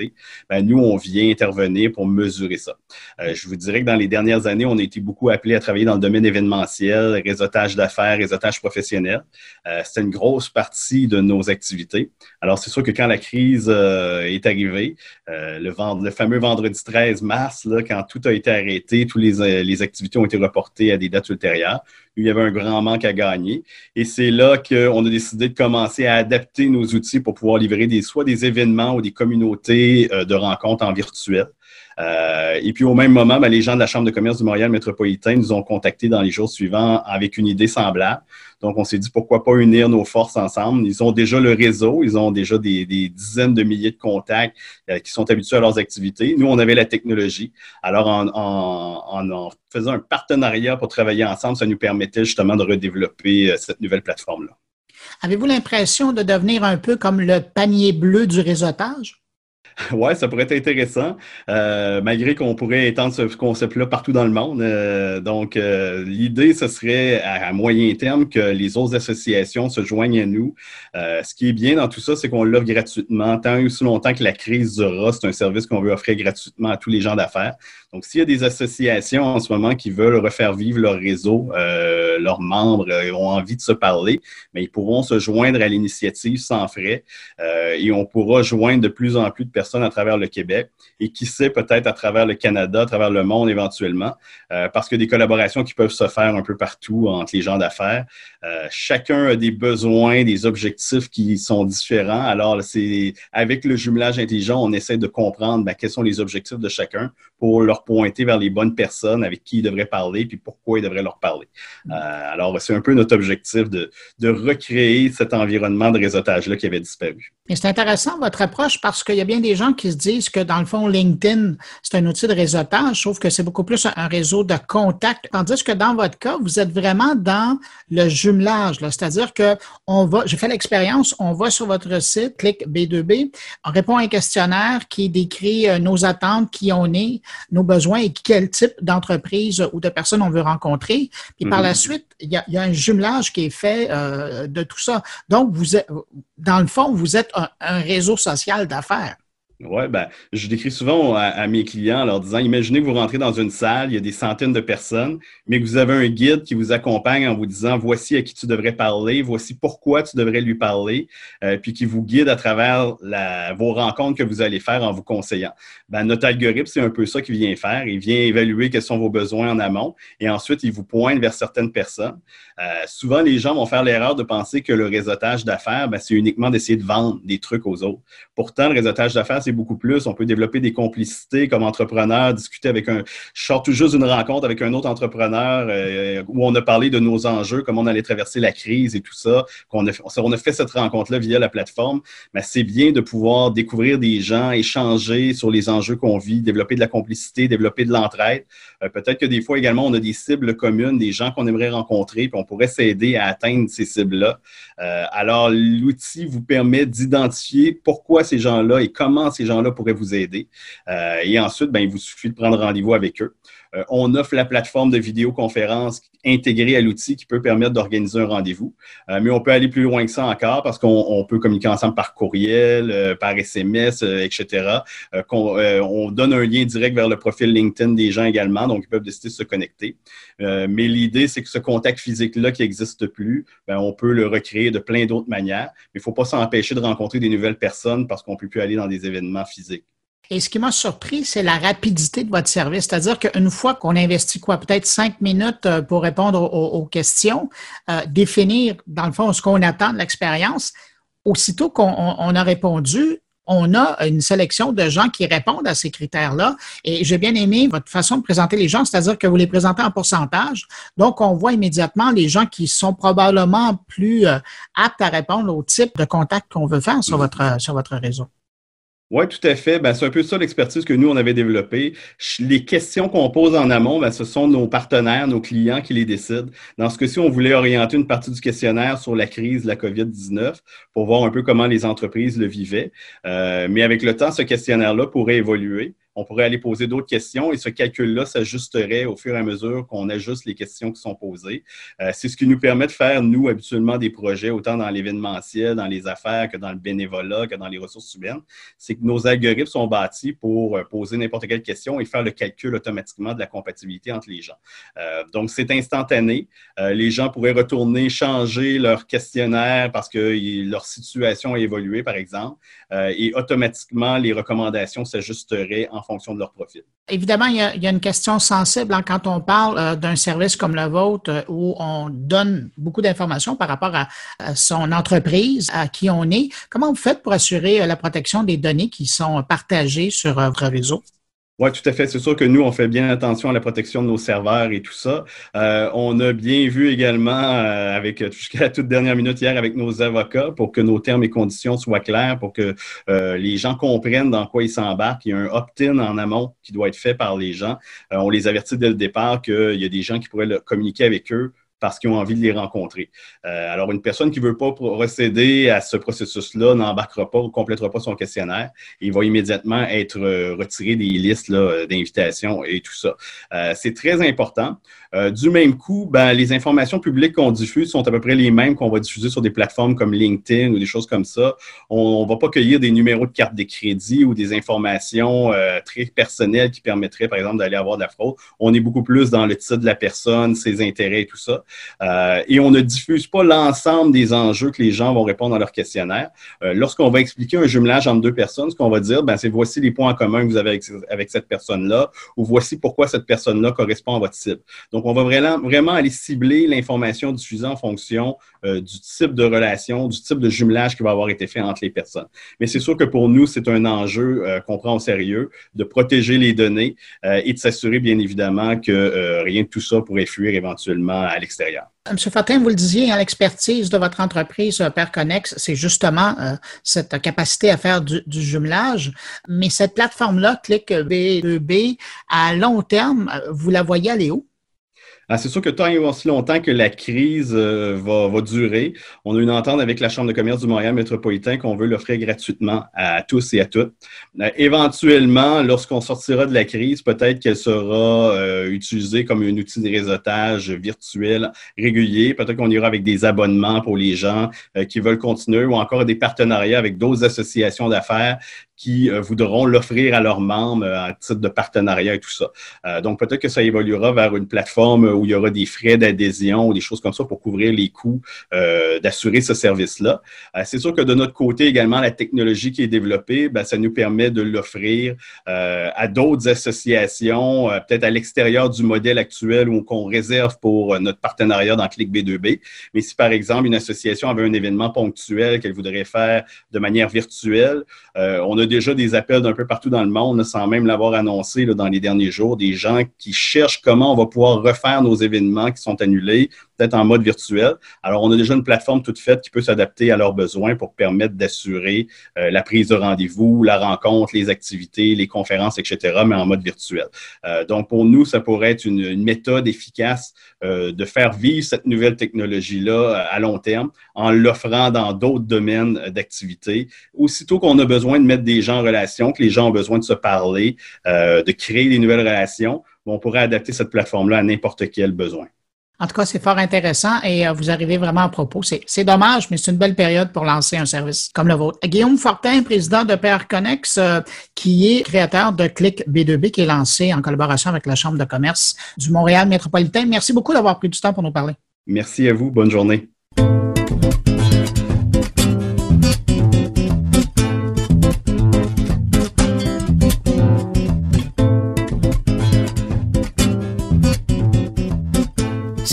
ben, nous, on vient intervenir pour mesurer ça. Euh, je vous dirais que dans les dernières années, on a été beaucoup appelés à travailler dans le domaine événementiel, réseautage d'affaires, réseautage professionnel. Euh, C'était une grosse partie de nos activités. Alors, c'est sûr que quand la crise euh, est arrivée, euh, le, le, fameux vendredi 13 mars, là, quand tout a été arrêté, toutes les, les activités ont été reportées à des dates ultérieures, il y avait un grand manque à gagner. Et c'est là qu'on a décidé de commencer à adapter nos outils pour pouvoir livrer des, soit des événements ou des communautés euh, de rencontres en virtuel. Euh, et puis au même moment, ben, les gens de la Chambre de commerce du Montréal métropolitain nous ont contactés dans les jours suivants avec une idée semblable. Donc on s'est dit pourquoi pas unir nos forces ensemble? Ils ont déjà le réseau, ils ont déjà des, dizaines de milliers de contacts euh, qui sont habitués à leurs activités. Nous, on avait la technologie. Alors en, faisant un partenariat pour travailler ensemble, ça nous permettait justement de redévelopper euh, cette nouvelle plateforme-là. Avez-vous l'impression de devenir un peu comme le panier bleu du réseautage? <laughs> Ouais, ça pourrait être intéressant, euh, malgré qu'on pourrait étendre ce concept-là partout dans le monde. Euh, donc, euh, l'idée, ce serait à, moyen terme que les autres associations se joignent à nous. ce qui est bien dans tout ça, c'est qu'on l'offre gratuitement, tant et aussi longtemps que la crise durera. C'est un service qu'on veut offrir gratuitement à tous les gens d'affaires. Donc, s'il y a des associations en ce moment qui veulent refaire vivre leur réseau, leurs membres ont envie de se parler, mais ils pourront se joindre à l'initiative sans frais et on pourra joindre de plus en plus de personnes à travers le Québec et qui sait peut-être à travers le Canada, à travers le monde éventuellement, parce que des collaborations qui peuvent se faire un peu partout entre les gens d'affaires. chacun a des besoins, des objectifs qui sont différents. Alors, c'est avec le jumelage intelligent, on essaie de comprendre ben, quels sont les objectifs de chacun pour leur pointer vers les bonnes personnes avec qui ils devraient parler, puis pourquoi ils devraient leur parler. Euh, alors, c'est un peu notre objectif de, de recréer cet environnement de réseautage-là qui avait disparu. Et c'est intéressant votre approche parce qu'il y a bien des gens qui se disent que dans le fond, LinkedIn, c'est un outil de réseautage, sauf que c'est beaucoup plus un réseau de contacts. Tandis que dans votre cas, vous êtes vraiment dans le jumelage. C'est-à-dire que on va, j'ai fait l'expérience, on va sur votre site, clique B2B, on répond à un questionnaire qui décrit euh, nos attentes, qui on est, nos besoins et quel type d'entreprise ou de personnes on veut rencontrer. Puis par la mhm. suite, il y, a, un jumelage qui est fait euh, de tout ça. Donc, vous êtes, dans le fond, vous êtes un réseau social d'affaires. Oui, ben, je décris souvent à, mes clients en leur disant imaginez que vous rentrez dans une salle, il y a des centaines de personnes, mais que vous avez un guide qui vous accompagne en vous disant voici à qui tu devrais parler, voici pourquoi tu devrais lui parler, euh, puis qui vous guide à travers vos rencontres que vous allez faire en vous conseillant. Ben, notre algorithme, c'est un peu ça qu'il vient faire. Il vient évaluer quels sont vos besoins en amont et ensuite, il vous pointe vers certaines personnes. Euh, souvent, les gens vont faire l'erreur de penser que le réseautage d'affaires, ben, c'est uniquement d'essayer de vendre des trucs aux autres. Pourtant, le réseautage d'affaires, c'est beaucoup plus. On peut développer des complicités comme entrepreneur, discuter avec un. Je sors tout juste d'une rencontre avec un autre entrepreneur euh, où on a parlé de nos enjeux, comment on allait traverser la crise et tout ça. On a, on a fait cette rencontre-là via la plateforme. Mais c'est bien de pouvoir découvrir des gens, échanger sur les enjeux qu'on vit, développer de la complicité, développer de l'entraide. Euh, peut-être que des fois également, on a des cibles communes, des gens qu'on aimerait rencontrer, puis on pourrait s'aider à atteindre ces cibles-là. Euh, alors, l'outil vous permet d'identifier pourquoi ces gens-là et comment ces gens-là pourraient vous aider. Euh, et ensuite, ben, il vous suffit de prendre rendez-vous avec eux. Euh, on offre la plateforme de vidéoconférence intégrée à l'outil qui peut permettre d'organiser un rendez-vous. Euh, mais on peut aller plus loin que ça encore parce qu'on peut communiquer ensemble par courriel, par SMS, etc. on donne un lien direct vers le profil LinkedIn des gens également, donc ils peuvent décider de se connecter. mais l'idée, c'est que ce contact physique-là qui n'existe plus, ben, on peut le recréer de plein d'autres manières. Mais il ne faut pas s'empêcher de rencontrer des nouvelles personnes parce qu'on ne peut plus aller dans des événements physiques. Et ce qui m'a surpris, c'est la rapidité de votre service. C'est-à-dire qu'une fois qu'on investit quoi, peut-être cinq minutes euh, pour répondre aux, questions, euh, définir, dans le fond, ce qu'on attend de l'expérience, aussitôt qu'on a répondu, on a une sélection de gens qui répondent à ces critères-là. Et j'ai bien aimé votre façon de présenter les gens, c'est-à-dire que vous les présentez en pourcentage. Donc, on voit immédiatement les gens qui sont probablement plus euh, aptes à répondre au type de contact qu'on veut faire sur votre, sur votre réseau. Oui, tout à fait. Ben, c'est un peu ça l'expertise que nous, on avait développée. Les questions qu'on pose en amont, ben, ce sont nos partenaires, nos clients qui les décident. Dans ce cas-ci, on voulait orienter une partie du questionnaire sur la crise de la COVID-19 pour voir un peu comment les entreprises le vivaient. Euh, mais avec le temps, ce questionnaire-là pourrait évoluer on pourrait aller poser d'autres questions et ce calcul-là s'ajusterait au fur et à mesure qu'on ajuste les questions qui sont posées. Euh, c'est ce qui nous permet de faire, nous, habituellement, des projets, autant dans l'événementiel, dans les affaires que dans le bénévolat, que dans les ressources humaines. C'est que nos algorithmes sont bâtis pour euh, poser n'importe quelle question et faire le calcul automatiquement de la compatibilité entre les gens. Euh, donc, c'est instantané. les gens pourraient retourner, changer leur questionnaire parce que leur situation a évolué, par exemple, et automatiquement, les recommandations s'ajusteraient en fonction de leur profil. Évidemment, il y a, une question sensible hein, quand on parle euh, d'un service comme le vôtre euh, où on donne beaucoup d'informations par rapport à, son entreprise, à qui on est. Comment vous faites pour assurer euh, la protection des données qui sont partagées sur votre réseau? Oui, tout à fait. C'est sûr que nous, on fait bien attention à la protection de nos serveurs et tout ça. Euh, on a bien vu également, euh, avec jusqu'à la toute dernière minute hier, avec nos avocats, pour que nos termes et conditions soient clairs, pour que euh, les gens comprennent dans quoi ils s'embarquent. Il y a un opt-in en amont qui doit être fait par les gens. on les avertit dès le départ qu'il y a des gens qui pourraient communiquer avec eux parce qu'ils ont envie de les rencontrer. Euh, alors, une personne qui ne veut pas procéder à ce processus-là n'embarquera pas ou complétera pas son questionnaire. Il va immédiatement être euh, retiré des listes d'invitations et tout ça. Euh, c'est très important. Euh, du même coup, ben, les informations publiques qu'on diffuse sont à peu près les mêmes qu'on va diffuser sur des plateformes comme LinkedIn ou des choses comme ça. On ne va pas cueillir des numéros de carte de crédit ou des informations euh, très personnelles qui permettraient, par exemple, d'aller avoir de la fraude. On est beaucoup plus dans le titre de la personne, ses intérêts et tout ça. Euh, et on ne diffuse pas l'ensemble des enjeux que les gens vont répondre à leur questionnaire. Lorsqu'on va expliquer un jumelage entre deux personnes, ce qu'on va dire, ben, c'est voici les points en commun que vous avez avec, cette personne-là ou voici pourquoi cette personne-là correspond à votre cible. Donc, on va vraiment, aller cibler l'information diffusée en fonction euh, du type de relation, du type de jumelage qui va avoir été fait entre les personnes. Mais c'est sûr que pour nous, c'est un enjeu euh, qu'on prend au sérieux de protéger les données euh, et de s'assurer, bien évidemment, que rien de tout ça pourrait fuir éventuellement à l'extérieur. M. Fortin, vous le disiez, hein, l'expertise de votre entreprise PerConnex, c'est justement cette capacité à faire du, jumelage. Mais cette plateforme-là, Click B2B, à long terme, vous la voyez aller où? Ah, c'est sûr que tant et aussi longtemps que la crise euh, va, durer, on a une entente avec la Chambre de commerce du Montréal métropolitain qu'on veut l'offrir gratuitement à tous et à toutes. Euh, éventuellement, lorsqu'on sortira de la crise, peut-être qu'elle sera euh, utilisée comme un outil de réseautage virtuel régulier. Peut-être qu'on ira avec des abonnements pour les gens qui veulent continuer ou encore des partenariats avec d'autres associations d'affaires qui euh, voudront l'offrir à leurs membres euh, à titre de partenariat et tout ça. Euh, donc, peut-être que ça évoluera vers une plateforme où il y aura des frais d'adhésion ou des choses comme ça pour couvrir les coûts d'assurer ce service-là. c'est sûr que de notre côté également, la technologie qui est développée, ben, ça nous permet de l'offrir à d'autres associations, peut-être à l'extérieur du modèle actuel ou qu'on réserve pour notre partenariat dans Click B2B. Mais si, par exemple, une association avait un événement ponctuel qu'elle voudrait faire de manière virtuelle, on a déjà des appels d'un peu partout dans le monde, sans même l'avoir annoncé dans les derniers jours, des gens qui cherchent comment on va pouvoir refaire nos événements qui sont annulés, peut-être en mode virtuel. Alors, on a déjà une plateforme toute faite qui peut s'adapter à leurs besoins pour permettre d'assurer euh, la prise de rendez-vous, la rencontre, les activités, les conférences, etc., mais en mode virtuel. Euh, donc, pour nous, ça pourrait être une, méthode efficace euh, de faire vivre cette nouvelle technologie-là à long terme en l'offrant dans d'autres domaines d'activité. Aussitôt qu'on a besoin de mettre des gens en relation, que les gens ont besoin de se parler, de créer des nouvelles relations, on pourrait adapter cette plateforme-là à n'importe quel besoin. En tout cas, c'est fort intéressant et euh, vous arrivez vraiment à propos. C'est dommage, mais c'est une belle période pour lancer un service comme le vôtre. Guillaume Fortin, président de PRConnex, euh, qui est créateur de Click B2B, qui est lancé en collaboration avec la Chambre de commerce du Montréal métropolitain. Merci beaucoup d'avoir pris du temps pour nous parler. Merci à vous. Bonne journée.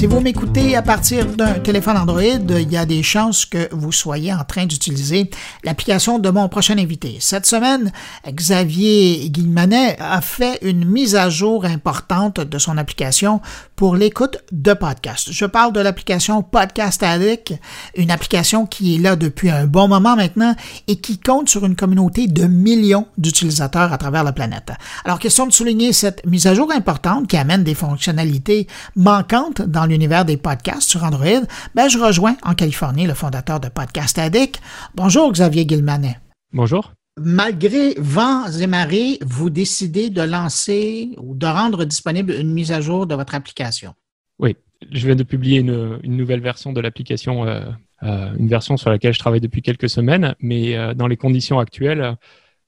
Si vous m'écoutez à partir d'un téléphone Android, il y a des chances que vous soyez en train d'utiliser l'application de mon prochain invité. Cette semaine, Xavier Guilmanet a fait une mise à jour importante de son application pour l'écoute de podcasts. Je parle de l'application Podcast Addict, une application qui est là depuis un bon moment maintenant et qui compte sur une communauté de millions d'utilisateurs à travers la planète. Alors, question de souligner cette mise à jour importante qui amène des fonctionnalités manquantes dans l'univers des podcasts sur Android, ben, je rejoins en Californie le fondateur de Podcast Addict. Bonjour Xavier Guilmanet. Bonjour. Malgré vents et marées, vous décidez de lancer ou de rendre disponible une mise à jour de votre application. Oui, je viens de publier une, nouvelle version de l'application, euh, euh, une version sur laquelle je travaille depuis quelques semaines, mais euh, dans les conditions actuelles,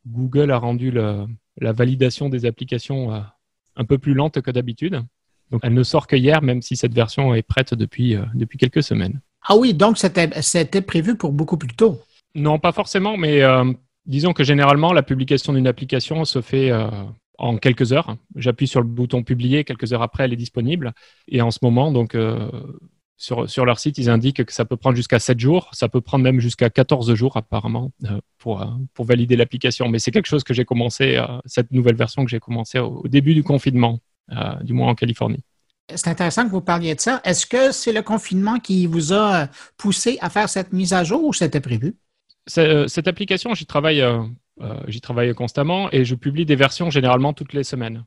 Google a rendu la validation des applications un peu plus lente que d'habitude. Donc, elle ne sort que hier, même si cette version est prête depuis, depuis quelques semaines. Ah oui, donc c'était prévu pour beaucoup plus tôt. Non, pas forcément, mais disons que généralement, la publication d'une application se fait en quelques heures. J'appuie sur le bouton publier, quelques heures après, elle est disponible. Et en ce moment, donc, euh, sur, sur, leur site, ils indiquent que ça peut prendre jusqu'à 7 jours, ça peut prendre même jusqu'à 14 jours apparemment euh, pour, euh, pour valider l'application. Mais c'est quelque chose que j'ai commencé, cette nouvelle version que j'ai commencé au, début du confinement, du moins en Californie. C'est intéressant que vous parliez de ça. Est-ce que c'est le confinement qui vous a poussé à faire cette mise à jour ou c'était prévu? Cette application, j'y travaille euh, j'y travaille constamment et je publie des versions généralement toutes les semaines.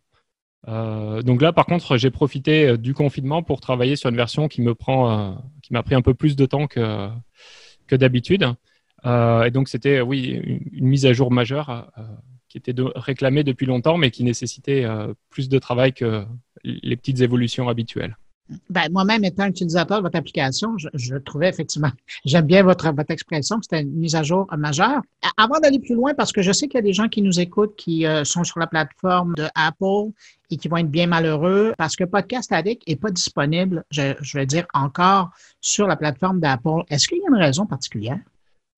Euh, donc là, par contre, j'ai profité euh, du confinement pour travailler sur une version qui me prend, qui m'a pris un peu plus de temps que, que d'habitude. et donc, c'était, oui, une, mise à jour majeure qui était réclamée depuis longtemps, mais qui nécessitait plus de travail que les petites évolutions habituelles. Ben, moi-même, étant utilisateur de votre application, je, trouvais effectivement, <laughs> j'aime bien votre, votre expression, que c'était une mise à jour majeure. Avant d'aller plus loin, parce que je sais qu'il y a des gens qui nous écoutent qui euh, sont sur la plateforme de Apple et qui vont être bien malheureux parce que Podcast Addict n'est pas disponible, je, vais dire encore, sur la plateforme d'Apple. Est-ce qu'il y a une raison particulière?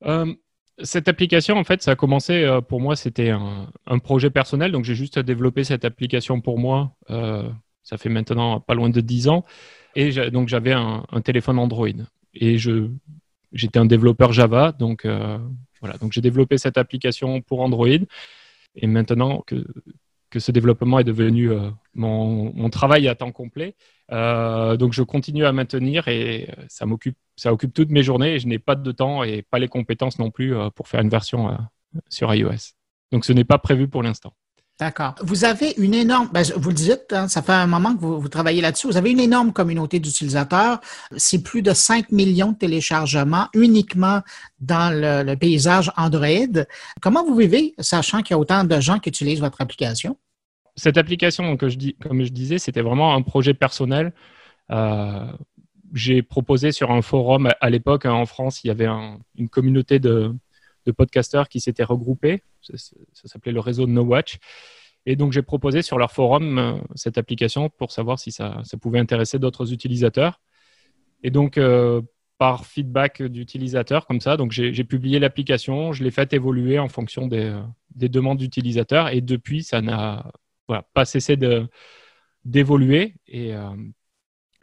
Euh, cette application, en fait, ça a commencé euh, pour moi, c'était un, projet personnel, donc j'ai juste développé cette application pour moi ça fait maintenant pas loin de 10 ans. Et donc j'avais un, téléphone Android. Et j'étais un développeur Java, donc euh, voilà. Donc j'ai développé cette application pour Android. Et maintenant que, que ce développement est devenu euh, mon, travail à temps complet, euh, donc je continue à maintenir et ça m'occupe, ça occupe toutes mes journées. Et je n'ai pas de temps et pas les compétences non plus pour faire une version sur iOS. Donc ce n'est pas prévu pour l'instant. D'accord. Vous avez une énorme, ben, vous le dites, hein, ça fait un moment que vous, travaillez là-dessus, vous avez une énorme communauté d'utilisateurs. C'est plus de 5 millions de téléchargements uniquement dans le, paysage Android. Comment vous vivez, sachant qu'il y a autant de gens qui utilisent votre application? Cette application, je dis, comme je disais, c'était vraiment un projet personnel. Euh, j'ai proposé sur un forum à l'époque en France, il y avait une communauté de, de podcasteurs qui s'étaient regroupés. Ça, s'appelait le réseau No Watch. Et donc, j'ai proposé sur leur forum euh, cette application pour savoir si ça, pouvait intéresser d'autres utilisateurs. Et donc, euh, par feedback d'utilisateurs comme ça, donc j'ai publié l'application, je l'ai fait évoluer en fonction des, euh, demandes d'utilisateurs. Et depuis, ça n'a pas cessé d'évoluer. Et,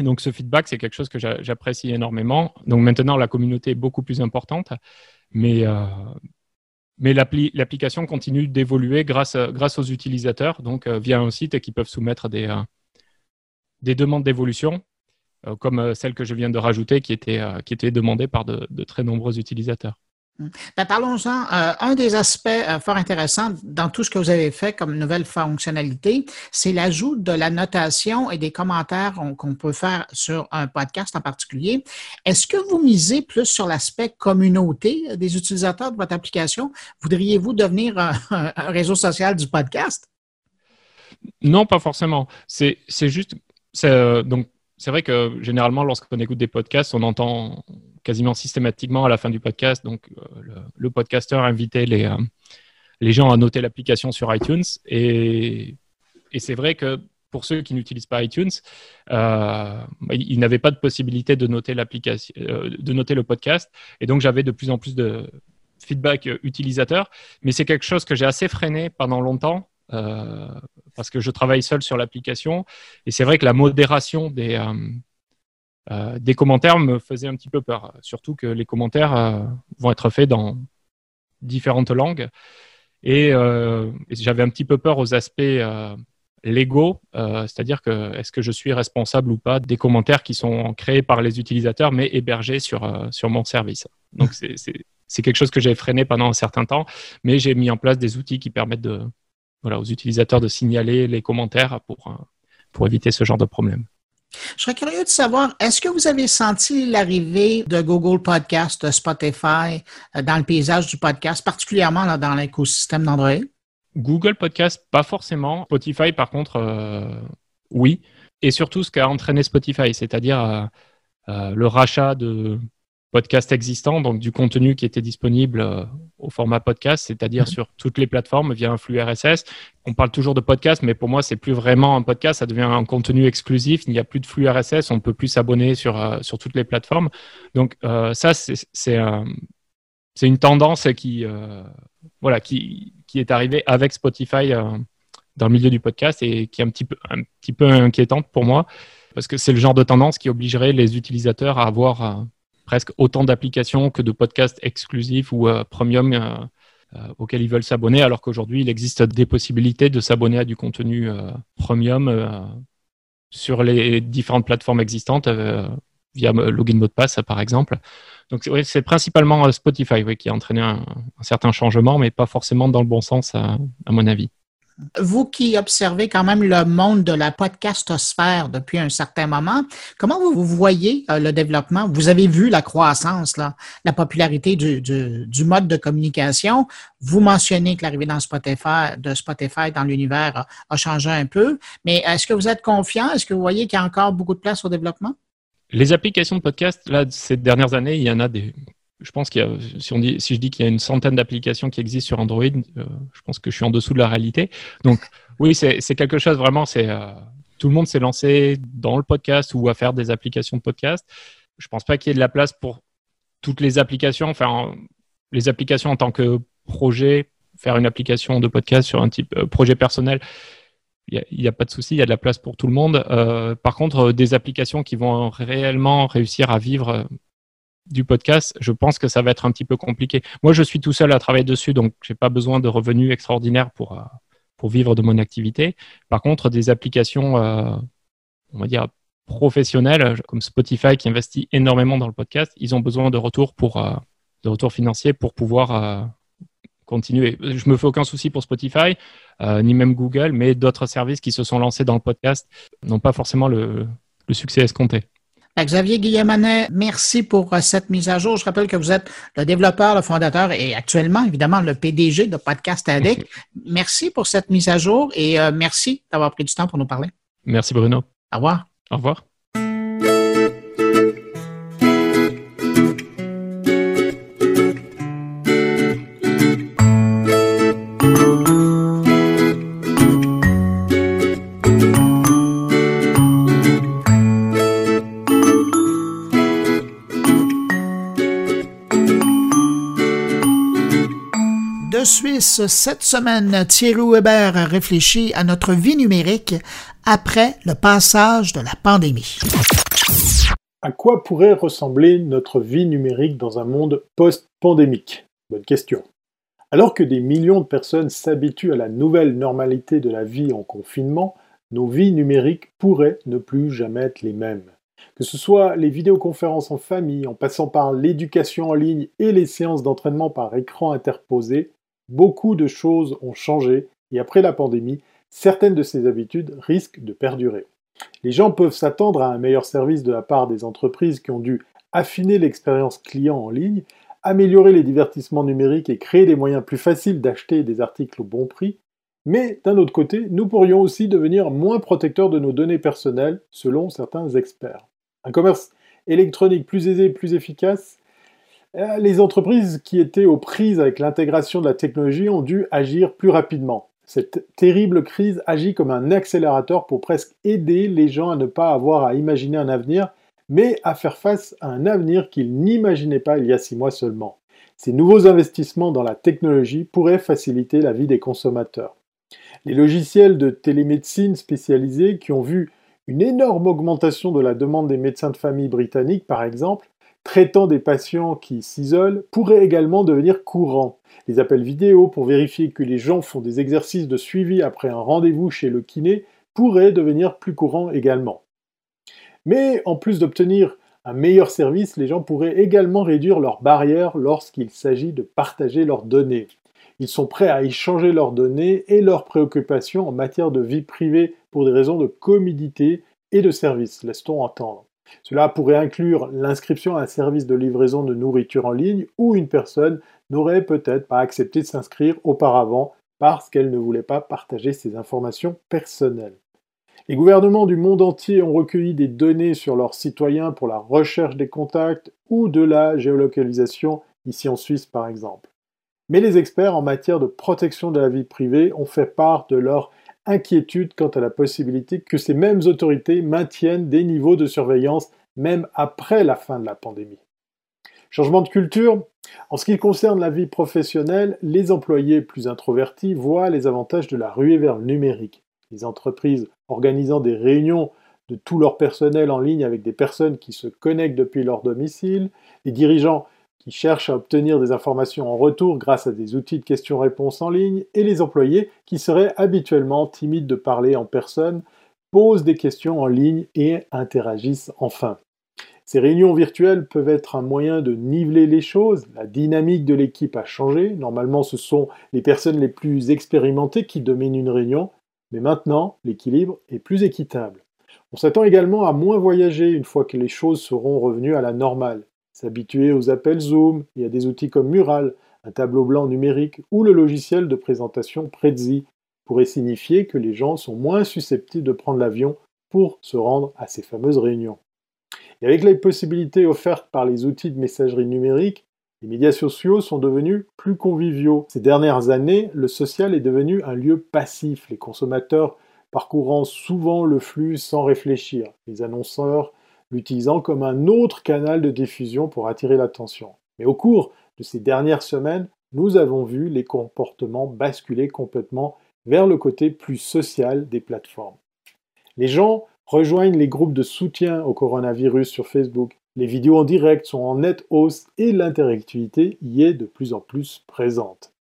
donc, ce feedback, c'est quelque chose que j'apprécie énormément. Donc, maintenant, la communauté est beaucoup plus importante. Mais, euh, mais l'application continue d'évoluer grâce, grâce aux utilisateurs, donc euh, via un site qui peuvent soumettre des, euh, des demandes d'évolution, comme celle que je viens de rajouter, qui était, qui était demandée par de très nombreux utilisateurs. Ben, Parlons-en. Euh, un des aspects euh, fort intéressants dans tout ce que vous avez fait comme nouvelle fonctionnalité, c'est l'ajout de la notation et des commentaires qu'on peut faire sur un podcast en particulier. Est-ce que vous misez plus sur l'aspect communauté des utilisateurs de votre application? Voudriez-vous devenir un, réseau social du podcast? Non, pas forcément. C'est juste, euh, donc c'est vrai que généralement, lorsqu'on écoute des podcasts, on entend quasiment systématiquement à la fin du podcast. Donc, euh, le, le, podcasteur invitait les, euh, les gens à noter l'application sur iTunes. Et, c'est vrai que pour ceux qui n'utilisent pas iTunes, euh, ils n'avaient pas de possibilité de noter de noter le podcast. Et donc, j'avais de plus en plus de feedback utilisateur. Mais c'est quelque chose que j'ai assez freiné pendant longtemps. parce que je travaille seul sur l'application et c'est vrai que la modération des, des commentaires me faisaient un petit peu peur, surtout que les commentaires vont être faits dans différentes langues. Et, j'avais un petit peu peur aux aspects légaux, c'est-à-dire que est-ce que je suis responsable ou pas des commentaires qui sont créés par les utilisateurs mais hébergés sur, sur mon service. Donc c'est quelque chose que j'ai freiné pendant un certain temps, mais j'ai mis en place des outils qui permettent de, voilà, aux utilisateurs de signaler les commentaires pour, pour éviter ce genre de problème. Je serais curieux de savoir, est-ce que vous avez senti l'arrivée de Google Podcast, de Spotify euh, dans le paysage du podcast, particulièrement dans l'écosystème d'Android? Google Podcast, pas forcément. Spotify, par contre, euh, oui. Et surtout ce qu'a entraîné Spotify, c'est-à-dire euh, le rachat de podcast existant, donc du contenu qui était disponible euh, au format podcast, c'est-à-dire mhm. sur toutes les plateformes via un flux RSS. On parle toujours de podcast, mais pour moi, c'est plus vraiment un podcast, ça devient un contenu exclusif. Il n'y a plus de flux RSS, on ne peut plus s'abonner sur, euh, sur toutes les plateformes. Donc euh, ça, c'est une tendance qui, voilà, qui, qui est arrivée avec Spotify dans le milieu du podcast et qui est un petit peu, un petit peu inquiétante pour moi parce que c'est le genre de tendance qui obligerait les utilisateurs à avoir presque autant d'applications que de podcasts exclusifs ou euh, premium euh, euh, auxquels ils veulent s'abonner, alors qu'aujourd'hui, il existe des possibilités de s'abonner à du contenu premium sur les différentes plateformes existantes via login mot de passe, par exemple. Donc, c'est principalement Spotify qui a entraîné un, certain changement, mais pas forcément dans le bon sens, à mon avis. Vous qui observez quand même le monde de la podcastosphère depuis un certain moment, comment vous, voyez euh, le développement? Vous avez vu la croissance, la popularité du, mode de communication. Vous mentionnez que l'arrivée dans Spotify, de Spotify dans l'univers a, changé un peu, mais est-ce que vous êtes confiant? Est-ce que vous voyez qu'il y a encore beaucoup de place au développement? Les applications de podcast, là, ces dernières années, il y en a des je pense qu'il y a, si, on dit, si je dis qu'il y a une centaine d'applications qui existent sur Android, euh, je pense que je suis en dessous de la réalité. Donc, <laughs> oui, c'est quelque chose vraiment, c'est euh, tout le monde s'est lancé dans le podcast ou à faire des applications de podcast. Je pense pas qu'il y ait de la place pour toutes les applications, enfin, les applications en tant que projet, faire une application de podcast sur un type euh, projet personnel. Il n'y a, pas de souci, il y a de la place pour tout le monde. par contre, des applications qui vont réellement réussir à vivre du podcast, je pense que ça va être un petit peu compliqué. Moi, je suis tout seul à travailler dessus, donc j'ai pas besoin de revenus extraordinaires pour, euh, pour vivre de mon activité. Par contre, des applications, euh, on va dire, professionnelles, comme Spotify qui investit énormément dans le podcast, ils ont besoin de retours pour euh, de retours financiers pour pouvoir continuer. Je me fais aucun souci pour Spotify, ni même Google, mais d'autres services qui se sont lancés dans le podcast n'ont pas forcément le succès escompté. Xavier Guillemanet, merci pour euh, cette mise à jour. Je rappelle que vous êtes le développeur, le fondateur et actuellement, évidemment, le PDG de Podcast Addict. Merci pour cette mise à jour et euh, merci d'avoir pris du temps pour nous parler. Merci Bruno. Au revoir. Au revoir. Cette semaine, Thierry Weber a réfléchi à notre vie numérique après le passage de la pandémie. À quoi pourrait ressembler notre vie numérique dans un monde post-pandémique? Bonne question. Alors que des millions de personnes s'habituent à la nouvelle normalité de la vie en confinement, nos vies numériques pourraient ne plus jamais être les mêmes. Que ce soit les vidéoconférences en famille, en passant par l'éducation en ligne et les séances d'entraînement par écran interposé, Beaucoup de choses ont changé et après la pandémie, certaines de ces habitudes risquent de perdurer. Les gens peuvent s'attendre à un meilleur service de la part des entreprises qui ont dû affiner l'expérience client en ligne, améliorer les divertissements numériques et créer des moyens plus faciles d'acheter des articles au bon prix. Mais d'un autre côté, nous pourrions aussi devenir moins protecteurs de nos données personnelles, selon certains experts. Un commerce électronique plus aisé et plus efficace les entreprises qui étaient aux prises avec l'intégration de la technologie ont dû agir plus rapidement. Cette terrible crise agit comme un accélérateur pour presque aider les gens à ne pas avoir à imaginer un avenir, mais à faire face à un avenir qu'ils n'imaginaient pas il y a six mois seulement. Ces nouveaux investissements dans la technologie pourraient faciliter la vie des consommateurs. Les logiciels de télémédecine spécialisés qui ont vu Une énorme augmentation de la demande des médecins de famille britanniques, par exemple, traitant des patients qui s'isolent, pourrait également devenir courant. Les appels vidéo pour vérifier que les gens font des exercices de suivi après un rendez-vous chez le kiné pourraient devenir plus courants également. Mais en plus d'obtenir un meilleur service, les gens pourraient également réduire leurs barrières lorsqu'il s'agit de partager leurs données. Ils sont prêts à échanger leurs données et leurs préoccupations en matière de vie privée pour des raisons de commodité et de service, laisse-t-on entendre. Cela pourrait inclure l'inscription à un service de livraison de nourriture en ligne où une personne n'aurait peut-être pas accepté de s'inscrire auparavant parce qu'elle ne voulait pas partager ses informations personnelles. Les gouvernements du monde entier ont recueilli des données sur leurs citoyens pour la recherche des contacts ou de la géolocalisation, ici en Suisse par exemple. Mais les experts en matière de protection de la vie privée ont fait part de leur inquiétude quant à la possibilité que ces mêmes autorités maintiennent des niveaux de surveillance même après la fin de la pandémie. Changement de culture. En ce qui concerne la vie professionnelle, les employés plus introvertis voient les avantages de la ruée vers le numérique. Les entreprises organisant des réunions de tout leur personnel en ligne avec des personnes qui se connectent depuis leur domicile, les dirigeants qui cherchent à obtenir des informations en retour grâce à des outils de questions-réponses en ligne, et les employés qui seraient habituellement timides de parler en personne, posent des questions en ligne et interagissent enfin. Ces réunions virtuelles peuvent être un moyen de niveler les choses, la dynamique de l'équipe a changé, normalement ce sont les personnes les plus expérimentées qui dominent une réunion, mais maintenant, l'équilibre est plus équitable. On s'attend également à moins voyager une fois que les choses seront revenues à la normale. S'habituer aux appels Zoom et à des outils comme Mural, un tableau blanc numérique ou le logiciel de présentation Prezi pourrait signifier que les gens sont moins susceptibles de prendre l'avion pour se rendre à ces fameuses réunions. Et avec les possibilités offertes par les outils de messagerie numérique, les médias sociaux sont devenus plus conviviaux. Ces dernières années, le social est devenu un lieu passif, les consommateurs parcourant souvent le flux sans réfléchir, les annonceurs l'utilisant comme un autre canal de diffusion pour attirer l'attention. Mais au cours de ces dernières semaines, nous avons vu les comportements basculer complètement vers le côté plus social des plateformes. Les gens rejoignent les groupes de soutien au coronavirus sur Facebook, les vidéos en direct sont en nette hausse et l'interactivité y est de plus en plus présente.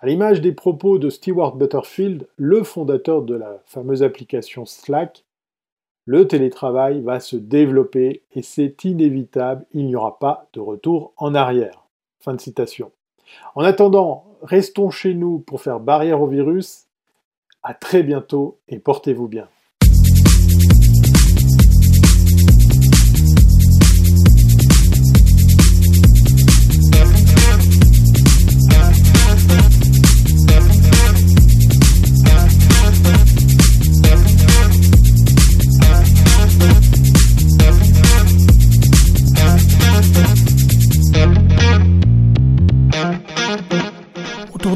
À l'image des propos de Stewart Butterfield, le fondateur de la fameuse application Slack, le télétravail va se développer et c'est inévitable, il n'y aura pas de retour en arrière. Fin de citation. En attendant, restons chez nous pour faire barrière au virus. À très bientôt et portez-vous bien.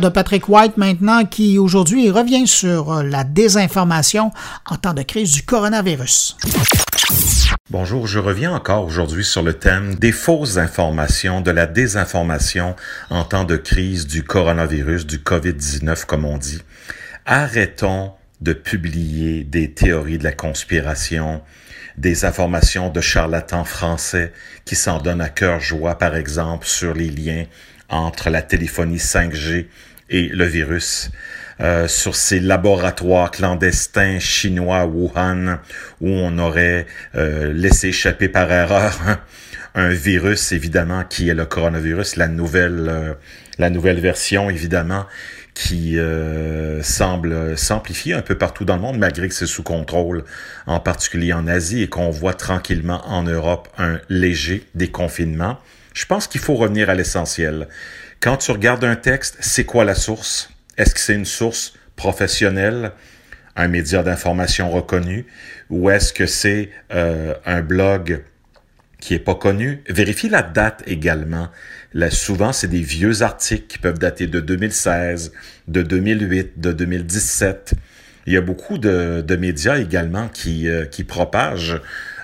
De Patrick White maintenant qui aujourd'hui revient sur euh, la désinformation en temps de crise du coronavirus. Bonjour, je reviens encore aujourd'hui sur le thème des fausses informations, de la désinformation en temps de crise du coronavirus, du COVID-19 comme on dit. Arrêtons de publier des théories de la conspiration, des informations de charlatans français qui s'en donnent à cœur joie, par exemple, sur les liens entre la téléphonie 5G et le virus. Euh, sur ces laboratoires clandestins chinois Wuhan où on aurait euh, laissé échapper par erreur <laughs> un virus évidemment qui est le coronavirus, la nouvelle euh, la nouvelle version évidemment qui semble s'amplifier un peu partout dans le monde malgré que c'est sous contrôle, en particulier en Asie et qu'on voit tranquillement en Europe un léger déconfinement. Je pense qu'il faut revenir à l'essentiel. Quand tu regardes un texte, c'est quoi la source? Est-ce que c'est une source professionnelle, un média d'information reconnu, ou est-ce que c'est euh, un blog qui est pas connu? Vérifie la date également. Là, souvent, c'est des vieux articles qui peuvent dater de 2016, de 2008, de 2017. Il y a beaucoup de, médias également qui, euh, qui propagent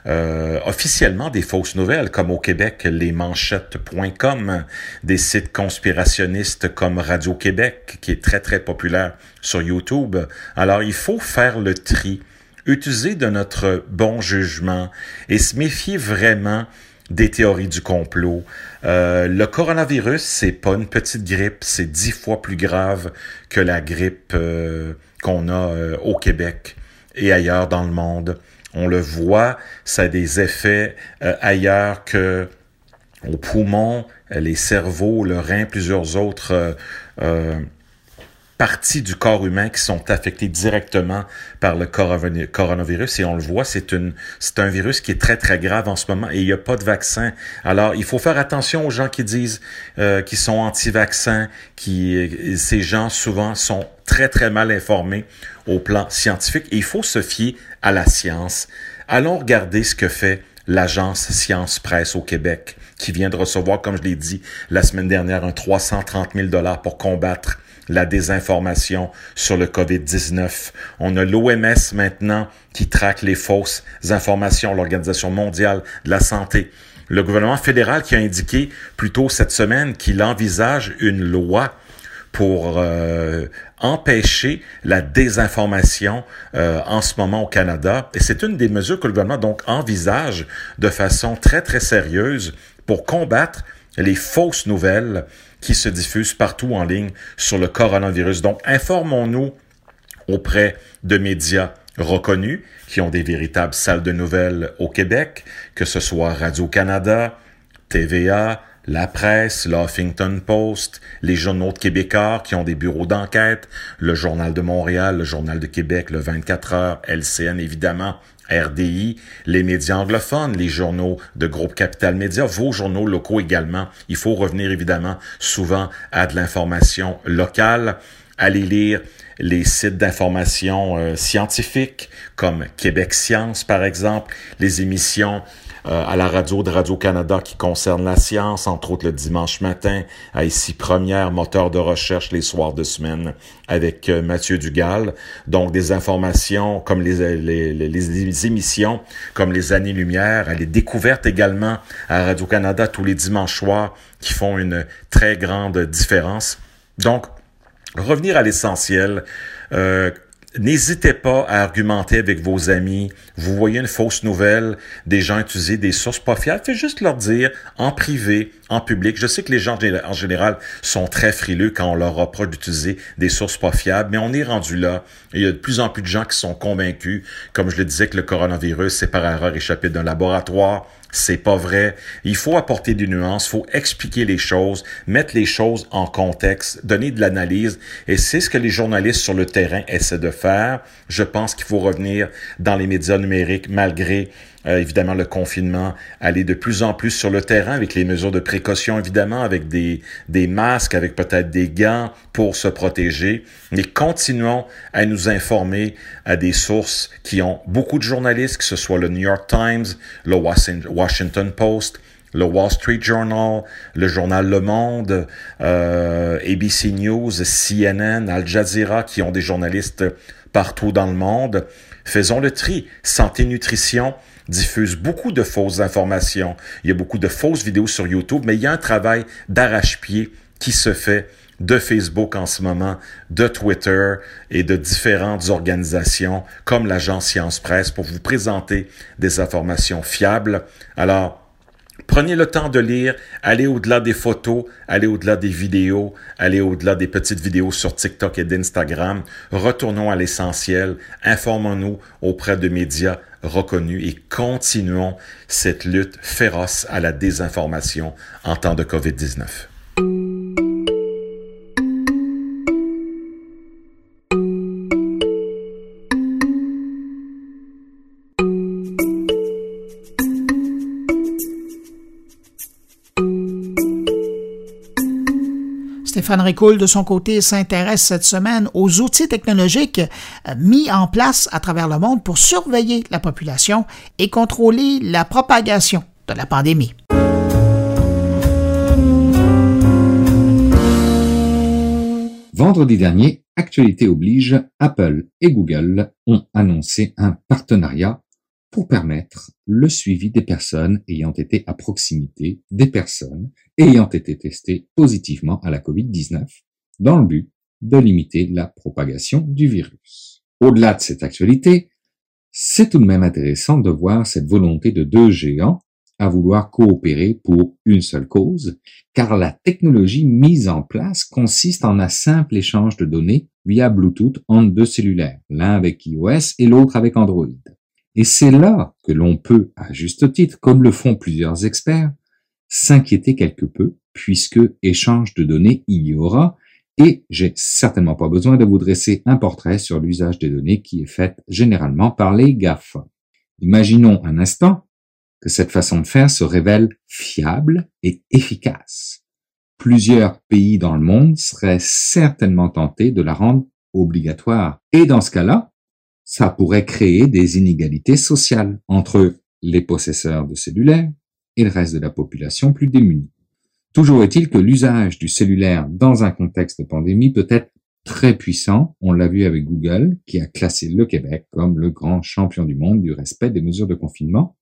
euh, officiellement des fausses nouvelles, comme au Québec, lesmanchettes.com, des sites conspirationnistes comme Radio-Québec, qui est très, très populaire sur YouTube. Alors, il faut faire le tri utiliser de notre bon jugement et se méfier vraiment des théories du complot. Euh, le coronavirus, c'est pas une petite grippe, c'est dix fois plus grave que la grippe euh, qu'on a au Québec et ailleurs dans le monde. On le voit, ça a des effets ailleurs que au poumon, les cerveaux, le rein, plusieurs autres parties du corps humain qui sont affectées directement par le coronavirus et on le voit, c'est une c'est un virus qui est très très grave en ce moment et il n'y a pas de vaccin. Alors il faut faire attention aux gens qui disent euh, qui sont anti-vaccins, qui ces gens souvent sont très très mal informés au plan scientifique et il faut se fier à la science. Allons regarder ce que fait l'agence Science Presse au Québec, qui vient de recevoir, comme je l'ai dit la semaine dernière, un 330 000 dollars pour combattre la désinformation sur le COVID-19. On a l'OMS maintenant qui traque les fausses informations, l'Organisation mondiale de la santé. Le gouvernement fédéral qui a indiqué plus tôt cette semaine qu'il envisage une loi pour euh, empêcher la désinformation euh, en ce moment au Canada. Et c'est une des mesures que le gouvernement donc envisage de façon très très sérieuse pour combattre les fausses nouvelles qui se diffusent partout en ligne sur le coronavirus. Donc, informons-nous auprès de médias reconnus qui ont des véritables salles de nouvelles au Québec, que ce soit Radio-Canada, TVA, la presse, l'Huffington Post, les journaux de Québécois qui ont des bureaux d'enquête, le Journal de Montréal, le Journal de Québec, le 24 heures, LCN évidemment, RDI, les médias anglophones, les journaux de groupe Capital Média, vos journaux locaux également. Il faut revenir évidemment souvent à de l'information locale. Allez lire les sites d'information euh, scientifiques comme Québec Science par exemple, les émissions euh, à la radio de Radio-Canada qui concerne la science, entre autres le dimanche matin, à ici Première, moteur de recherche les soirs de semaine avec euh, Mathieu Dugal. Donc des informations comme les, les, les, émissions, comme les années-lumière, les découvertes également à Radio-Canada tous les dimanches soirs qui font une très grande différence. Donc, revenir à l'essentiel. Euh, N'hésitez pas à argumenter avec vos amis. Vous voyez une fausse nouvelle, des gens utiliser des sources pas fiables, faites juste leur dire en privé, en public. Je sais que les gens en général sont très frileux quand on leur reproche d'utiliser des sources pas fiables, mais on est rendu là. il y a de plus en plus de gens qui sont convaincus, comme je le disais, que le coronavirus, c'est par erreur échappé d'un laboratoire. C'est pas vrai. Il faut apporter des nuances, faut expliquer les choses, mettre les choses en contexte, donner de l'analyse. Et c'est ce que les journalistes sur le terrain essaient de faire. Je pense qu'il faut revenir dans les médias numériques malgré euh, évidemment le confinement, aller de plus en plus sur le terrain avec les mesures de précaution, évidemment, avec des, des masques, avec peut-être des gants pour se protéger. Mais continuons à nous informer à des sources qui ont beaucoup de journalistes, que ce soit le New York Times, le Washington Post, le Wall Street Journal, le journal Le Monde, euh, ABC News, CNN, Al Jazeera, qui ont des journalistes partout dans le monde. Faisons le tri. Santé, nutrition, diffuse beaucoup de fausses informations. Il y a beaucoup de fausses vidéos sur YouTube, mais il y a un travail d'arrache-pied qui se fait de Facebook en ce moment, de Twitter et de différentes organisations comme l'agence Science Presse pour vous présenter des informations fiables. Alors, Prenez le temps de lire, allez au-delà des photos, allez au-delà des vidéos, allez au-delà des petites vidéos sur TikTok et d'Instagram. Retournons à l'essentiel, informons-nous auprès de médias reconnus et continuons cette lutte féroce à la désinformation en temps de COVID-19. Stéphane de son côté, s'intéresse cette semaine aux outils technologiques euh, mis en place à travers le monde pour surveiller la population et contrôler la propagation de la pandémie. Vendredi dernier, actualité oblige, Apple et Google ont annoncé un partenariat pour permettre le suivi des personnes ayant été à proximité des personnes ayant été testées positivement à la COVID-19 dans le but de limiter la propagation du virus. Au-delà de cette actualité, c'est tout de même intéressant de voir cette volonté de deux géants à vouloir coopérer pour une seule cause, car la technologie mise en place consiste en un simple échange de données via Bluetooth entre deux cellulaires, l'un avec iOS et l'autre avec Android. Et c'est là que l'on peut, à juste titre, comme le font plusieurs experts, s'inquiéter quelque peu, puisque échange de données il y aura, et j'ai certainement pas besoin de vous dresser un portrait sur l'usage des données qui est fait généralement par les GAF. Imaginons un instant que cette façon de faire se révèle fiable et efficace. Plusieurs pays dans le monde seraient certainement tentés de la rendre obligatoire. Et dans ce cas-là, ça pourrait créer des inégalités sociales entre les possesseurs de cellulaires et le reste de la population plus démunie. Toujours est-il que l'usage du cellulaire dans un contexte de pandémie peut être très puissant. On l'a vu avec Google, qui a classé le Québec comme le grand champion du monde du respect des mesures de confinement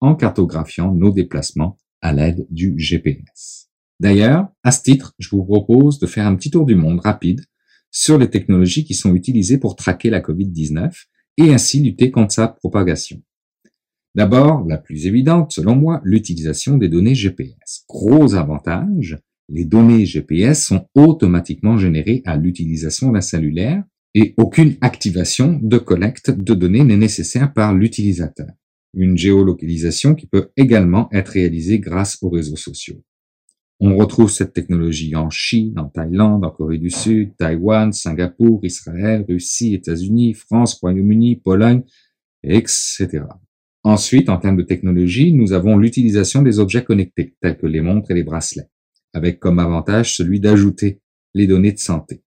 en cartographiant nos déplacements à l'aide du GPS. D'ailleurs, à ce titre, je vous propose de faire un petit tour du monde rapide sur les technologies qui sont utilisées pour traquer la COVID-19 et ainsi lutter contre sa propagation. D'abord, la plus évidente, selon moi, l'utilisation des données GPS. Gros avantage, les données GPS sont automatiquement générées à l'utilisation d'un cellulaire et aucune activation de collecte de données n'est nécessaire par l'utilisateur. Une géolocalisation qui peut également être réalisée grâce aux réseaux sociaux. On retrouve cette technologie en Chine, en Thaïlande, en Corée du Sud, Taïwan, Singapour, Israël, Russie, États-Unis, France, Royaume-Uni, Pologne, etc. Ensuite, en termes de technologie, nous avons l'utilisation des objets connectés, tels que les montres et les bracelets, avec comme avantage celui d'ajouter les données de santé.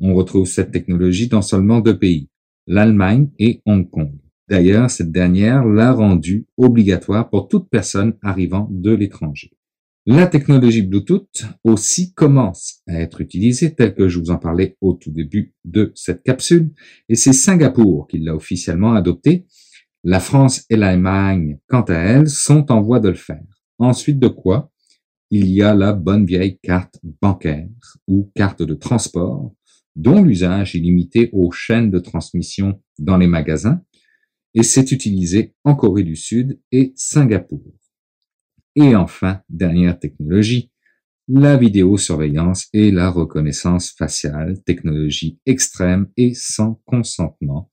On retrouve cette technologie dans seulement deux pays, l'Allemagne et Hong Kong. D'ailleurs, cette dernière l'a rendue obligatoire pour toute personne arrivant de l'étranger. La technologie Bluetooth aussi commence à être utilisée, telle que je vous en parlais au tout début de cette capsule, et c'est Singapour qui l'a officiellement adoptée la France et l'Allemagne, quant à elles, sont en voie de le faire. Ensuite de quoi, il y a la bonne vieille carte bancaire ou carte de transport, dont l'usage est limité aux chaînes de transmission dans les magasins, et c'est utilisé en Corée du Sud et Singapour. Et enfin, dernière technologie, la vidéosurveillance et la reconnaissance faciale, technologie extrême et sans consentement,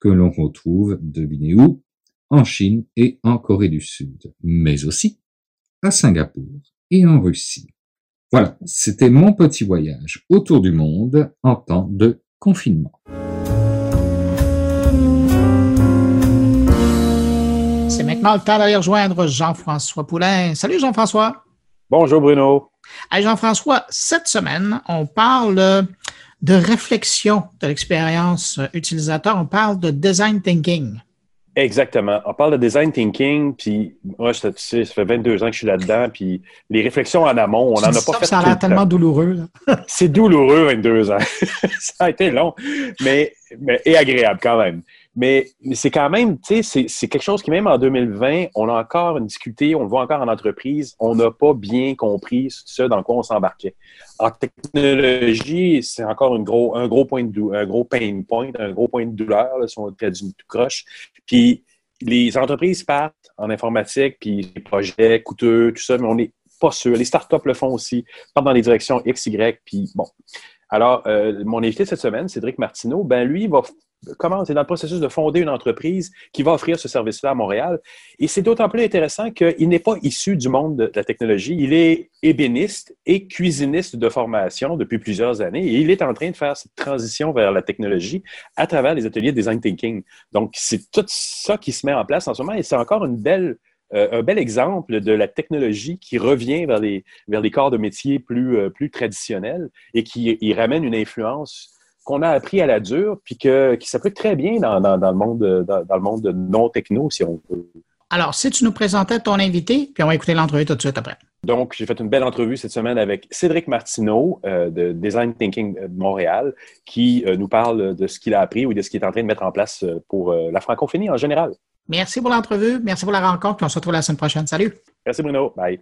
que l'on retrouve, devinez où, en Chine et en Corée du Sud, mais aussi à Singapour et en Russie. Voilà, c'était mon petit voyage autour du monde en temps de confinement. Maintenant le temps d'aller rejoindre Jean-François Poulain. Salut Jean-François. Bonjour Bruno. Jean-François, cette semaine, on parle de réflexion de l'expérience utilisateur, on parle de design thinking. Exactement. On parle de design thinking, puis moi, je, tu sais, ça fait 22 ans que je suis là-dedans, puis les réflexions en amont, on n'en a pas fait. Ça a l'air tellement douloureux. <laughs> C'est douloureux, 22 ans. <laughs> ça a été long, mais, mais et agréable quand même. Mais c'est quand même, tu sais, c'est quelque chose qui, même en 2020, on a encore une difficulté, on le voit encore en entreprise, on n'a pas bien compris ce dans quoi on s'embarquait. En technologie, c'est encore une gros, un gros point de un gros pain point, un gros point de douleur, là, si on traduit tout croche. Puis les entreprises partent en informatique, puis les projets coûteux, tout ça, mais on n'est pas sûr. Les startups le font aussi, partent dans les directions X, Y, puis bon. Alors, euh, mon invité cette semaine, Cédric Martineau, ben lui, va commence, est dans le processus de fonder une entreprise qui va offrir ce service-là à Montréal. Et c'est d'autant plus intéressant qu'il n'est pas issu du monde de la technologie. Il est ébéniste et cuisiniste de formation depuis plusieurs années et il est en train de faire cette transition vers la technologie à travers les ateliers de design thinking. Donc, c'est tout ça qui se met en place en ce moment et c'est encore une belle, euh, un bel exemple de la technologie qui revient vers les, vers les corps de métier plus, euh, plus traditionnels et qui y ramène une influence qu'on a appris à la dure, puis que, qui s'applique très bien dans, le monde, dans, le monde non techno, si on peut. Alors, si tu nous présentais ton invité, puis on va écouter l'entrevue tout de suite après. Donc, j'ai fait une belle entrevue cette semaine avec Cédric Martineau euh, de Design Thinking de Montréal, qui euh, nous parle de ce qu'il a appris ou de ce qu'il est en train de mettre en place euh, pour la francophonie en général. Merci pour l'entrevue, merci pour la rencontre, puis on se retrouve la semaine prochaine. Salut. Merci Bruno. Bye.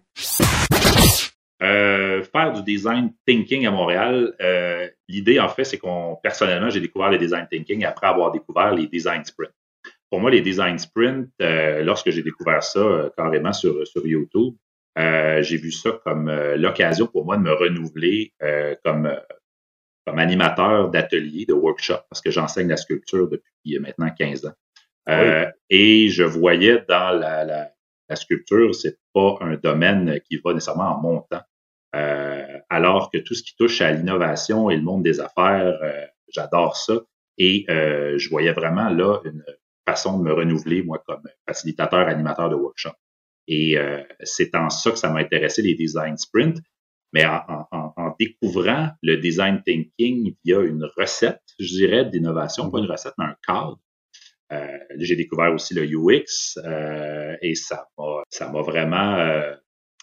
Euh, faire du design thinking à Montréal, euh, l'idée, en fait, c'est qu'on, personnellement, j'ai découvert le design thinking après avoir découvert les design sprints. pour moi, les design sprints, lorsque j'ai découvert ça carrément sur, sur YouTube, j'ai vu ça comme l'occasion pour moi de me renouveler comme, comme animateur d'atelier, de workshop, parce que j'enseigne la sculpture depuis maintenant 15 ans. Et je voyais dans la, la, la sculpture, c'est pas un domaine qui va nécessairement en montant. Euh, alors que tout ce qui touche à l'innovation et le monde des affaires, euh, j'adore ça. Et euh, je voyais vraiment là une façon de me renouveler, moi, comme facilitateur, animateur de workshop. Et c'est en ça que ça m'a intéressé, les design sprints. Mais en, en, en, découvrant le design thinking via une recette, je dirais, d'innovation, pas une recette, mais un cadre, euh, j'ai découvert aussi le UX euh, et ça m'a, ça m'a vraiment euh,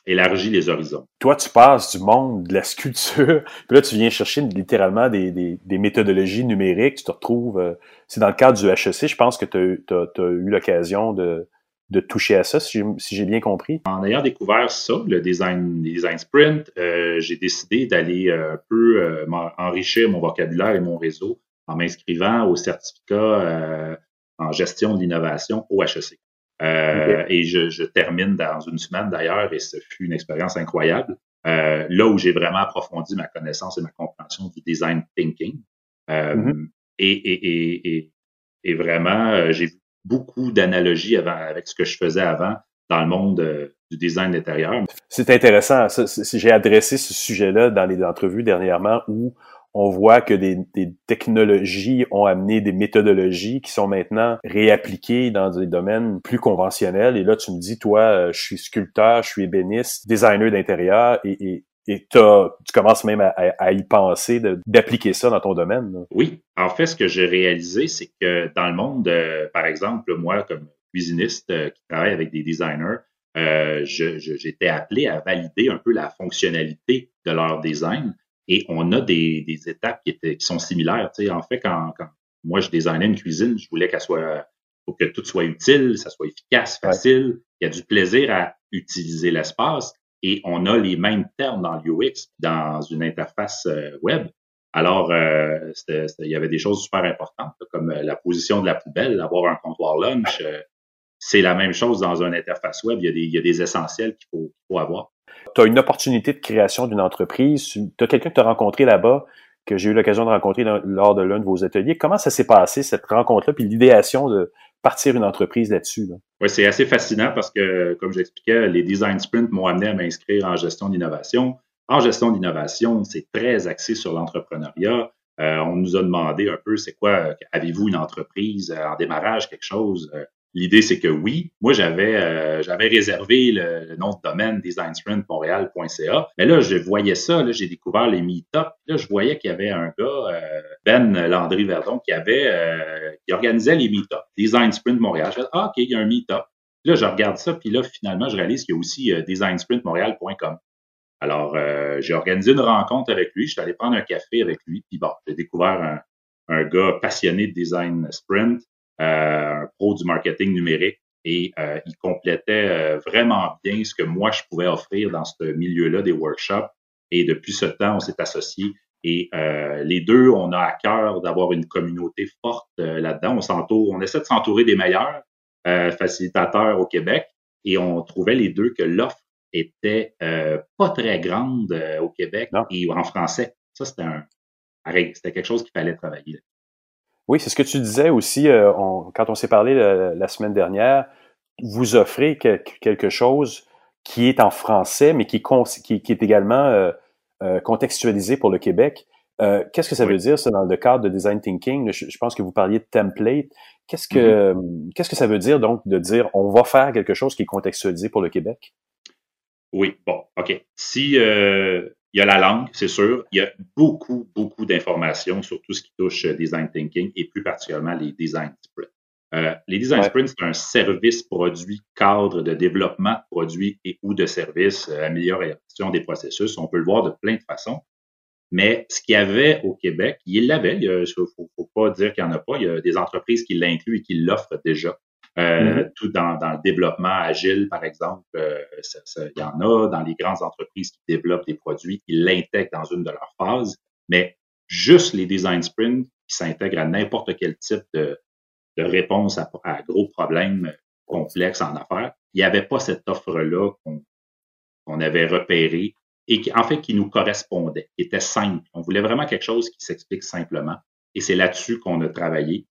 élargi les horizons. Toi, tu passes du monde de la sculpture, <laughs> puis là, tu viens chercher littéralement des, des, des méthodologies numériques. Tu te retrouves, c'est dans le cadre du HEC, je pense que tu as, eu l'occasion de, de toucher à ça, si j'ai, bien compris. En ayant découvert ça, le design, design sprint, euh, j'ai décidé d'aller un peu euh, enrichir mon vocabulaire et mon réseau en m'inscrivant au certificat euh, en gestion de l'innovation au HEC. Euh, Et je, je, termine dans une semaine d'ailleurs, et ce fut une expérience incroyable. Euh, là où j'ai vraiment approfondi ma connaissance et ma compréhension du design thinking. Euh, mm-hmm. et, et, et, et, vraiment, euh, j'ai vu beaucoup d'analogies avec ce que je faisais avant dans le monde euh, du design intérieur. C'est intéressant. J'ai adressé ce sujet-là dans les entrevues dernièrement où on voit que des, technologies ont amené des méthodologies qui sont maintenant réappliquées dans des domaines plus conventionnels. Et là, tu me dis, toi, euh, je suis sculpteur, je suis ébéniste, designer d'intérieur, et, et, tu commences même à, y penser d'appliquer ça dans ton domaine. Oui. En fait, ce que j'ai réalisé, c'est que dans le monde, euh, par exemple, moi, comme cuisiniste euh, qui travaille avec des designers, j'étais appelé à valider un peu la fonctionnalité de leur design et on a des, des étapes qui, étaient, qui sont similaires. Tu sais, en fait, quand, quand moi je designais une cuisine, je voulais qu'elle soit, pour que tout soit utile, ça soit efficace, facile. Il y a du plaisir à utiliser l'espace et on a les mêmes termes dans l'UX, dans une interface euh, web. Alors, euh, il y avait des choses super importantes, comme euh, la position de la poubelle, avoir un comptoir lunch. c'est la même chose dans une interface web. Il y a des, il y a des essentiels qu'il faut, qu'il faut avoir tu as une opportunité de création d'une entreprise, tu as quelqu'un que tu as rencontré là-bas, que j'ai eu l'occasion de rencontrer lors de l'un de vos ateliers. Comment ça s'est passé, cette rencontre-là, puis l'idéation de partir une entreprise là-dessus? Oui, c'est assez fascinant parce que, comme j'expliquais, les design sprints m'ont amené à m'inscrire en gestion d'innovation. En gestion d'innovation, c'est très axé sur l'entrepreneuriat. Euh, on nous a demandé un peu, c'est quoi, avez-vous une entreprise en démarrage, quelque chose? Euh, L'idée, c'est que oui, moi, j'avais euh, j'avais réservé le, nom de domaine designsprintmontréal.ca. Mais là, je voyais ça, là, j'ai découvert les meet-up. Là, je voyais qu'il y avait un gars, euh, Ben Landry-Verdon, qui avait euh, qui organisait les meet-up. Design Sprint Montréal. Je ah, OK, il y a un meet-up. Là, je regarde ça, puis là, finalement, je réalise qu'il y a aussi designsprintmontréal.com. Alors, j'ai organisé une rencontre avec lui. Je suis allé prendre un café avec lui, puis bon, j'ai découvert un, un gars passionné de design sprint euh, un pro du marketing numérique et euh, il complétait euh, vraiment bien ce que moi je pouvais offrir dans ce milieu-là des workshops. Et depuis ce temps, on s'est associés et les deux, on a à cœur d'avoir une communauté forte là-dedans. On s'entoure, on essaie de s'entourer des meilleurs facilitateurs au Québec et on trouvait les deux que l'offre était pas très grande au Québec et en français. Ça, c'était un, c'était quelque chose qu'il fallait travailler. Oui, c'est ce que tu disais aussi euh, quand on s'est parlé la, semaine dernière. Vous offrez quelque chose qui est en français, mais qui, qui, est également euh, euh, contextualisé pour le Québec. Qu'est-ce que ça veut dire, ça, dans le cadre de design thinking? Je, pense que vous parliez de template. Qu'est-ce que, mm-hmm. qu'est-ce que ça veut dire, donc, de dire on va faire quelque chose qui est contextualisé pour le Québec? Oui, bon, OK. Si il y a la langue, c'est sûr. Il y a beaucoup, beaucoup d'informations sur tout ce qui touche euh, design thinking et plus particulièrement les design sprints. Euh, les design sprints, c'est un service produit cadre de développement de produits et ou de services, euh, amélioration des processus. On peut le voir de plein de façons. Mais ce qu'il y avait au Québec, il l'avait. Il ne faut, faut, pas dire qu'il n'y en a pas. Il y a des entreprises qui l'incluent et qui l'offrent déjà. Euh, mm-hmm. Tout dans, dans, le développement agile, par exemple, euh, il y en a dans les grandes entreprises qui développent des produits, qui l'intègrent dans une de leurs phases, mais juste les design sprints qui s'intègrent à n'importe quel type de, de réponse à, à gros problèmes complexes en affaires. Il n'y avait pas cette offre-là qu'on avait repérée et qui, en fait, qui nous correspondait, qui était simple. On voulait vraiment quelque chose qui s'explique simplement. Et c'est là-dessus qu'on a travaillé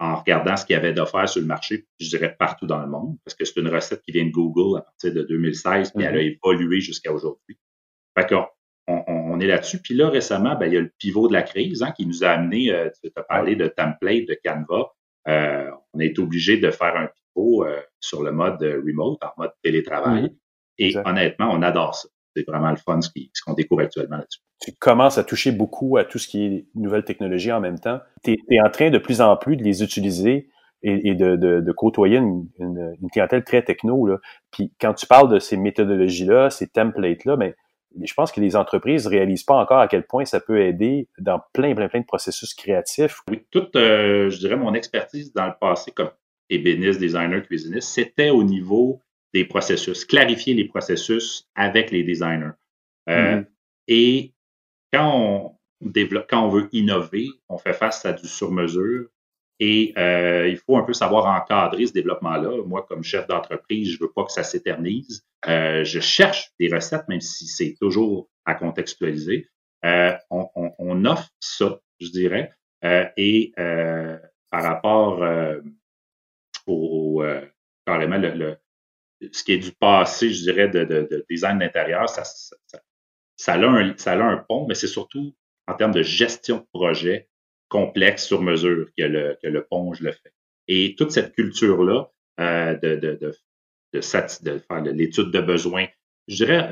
en regardant ce qu'il y avait d'offert sur le marché, je dirais partout dans le monde, parce que c'est une recette qui vient de Google à partir de 2016, puis elle a mm-hmm. évolué jusqu'à aujourd'hui. Fait qu'on on, est là-dessus. Puis là, récemment, ben, il y a le pivot de la crise hein, qui nous a amené, euh, tu as parlé de template, de Canva. Euh, on a été obligé de faire un pivot euh, sur le mode remote, en mode télétravail. Et honnêtement, on adore ça. C'est vraiment le fun ce qu'on découvre actuellement là-dessus tu commences à toucher beaucoup à tout ce qui est nouvelles technologies en même temps. Tu es, en train de plus en plus de les utiliser et, de, de, côtoyer une, une, clientèle très techno. Là. Puis quand tu parles de ces méthodologies-là, ces templates-là, ben, je pense que les entreprises réalisent pas encore à quel point ça peut aider dans plein, plein, plein de processus créatifs. Oui, toute, euh, je dirais, mon expertise dans le passé comme ébéniste, designer, cuisiniste, c'était au niveau des processus, clarifier les processus avec les designers. Euh, mm-hmm. Et quand on développe, quand on veut innover, on fait face à du sur-mesure et euh, il faut un peu savoir encadrer ce développement-là. Moi, comme chef d'entreprise, je veux pas que ça s'éternise. Euh, je cherche des recettes, même si c'est toujours à contextualiser. Euh, on, on, on, offre ça, je dirais. et par rapport au, carrément le, le, ce qui est du passé, je dirais, de, de, de design d'intérieur, ça, ça, ça a un, ça a un pont, mais c'est surtout en termes de gestion de projet complexe sur mesure que le, que le pont, je le fais. Et toute cette culture-là euh, de, de, de, de, de faire l'étude de besoins, je dirais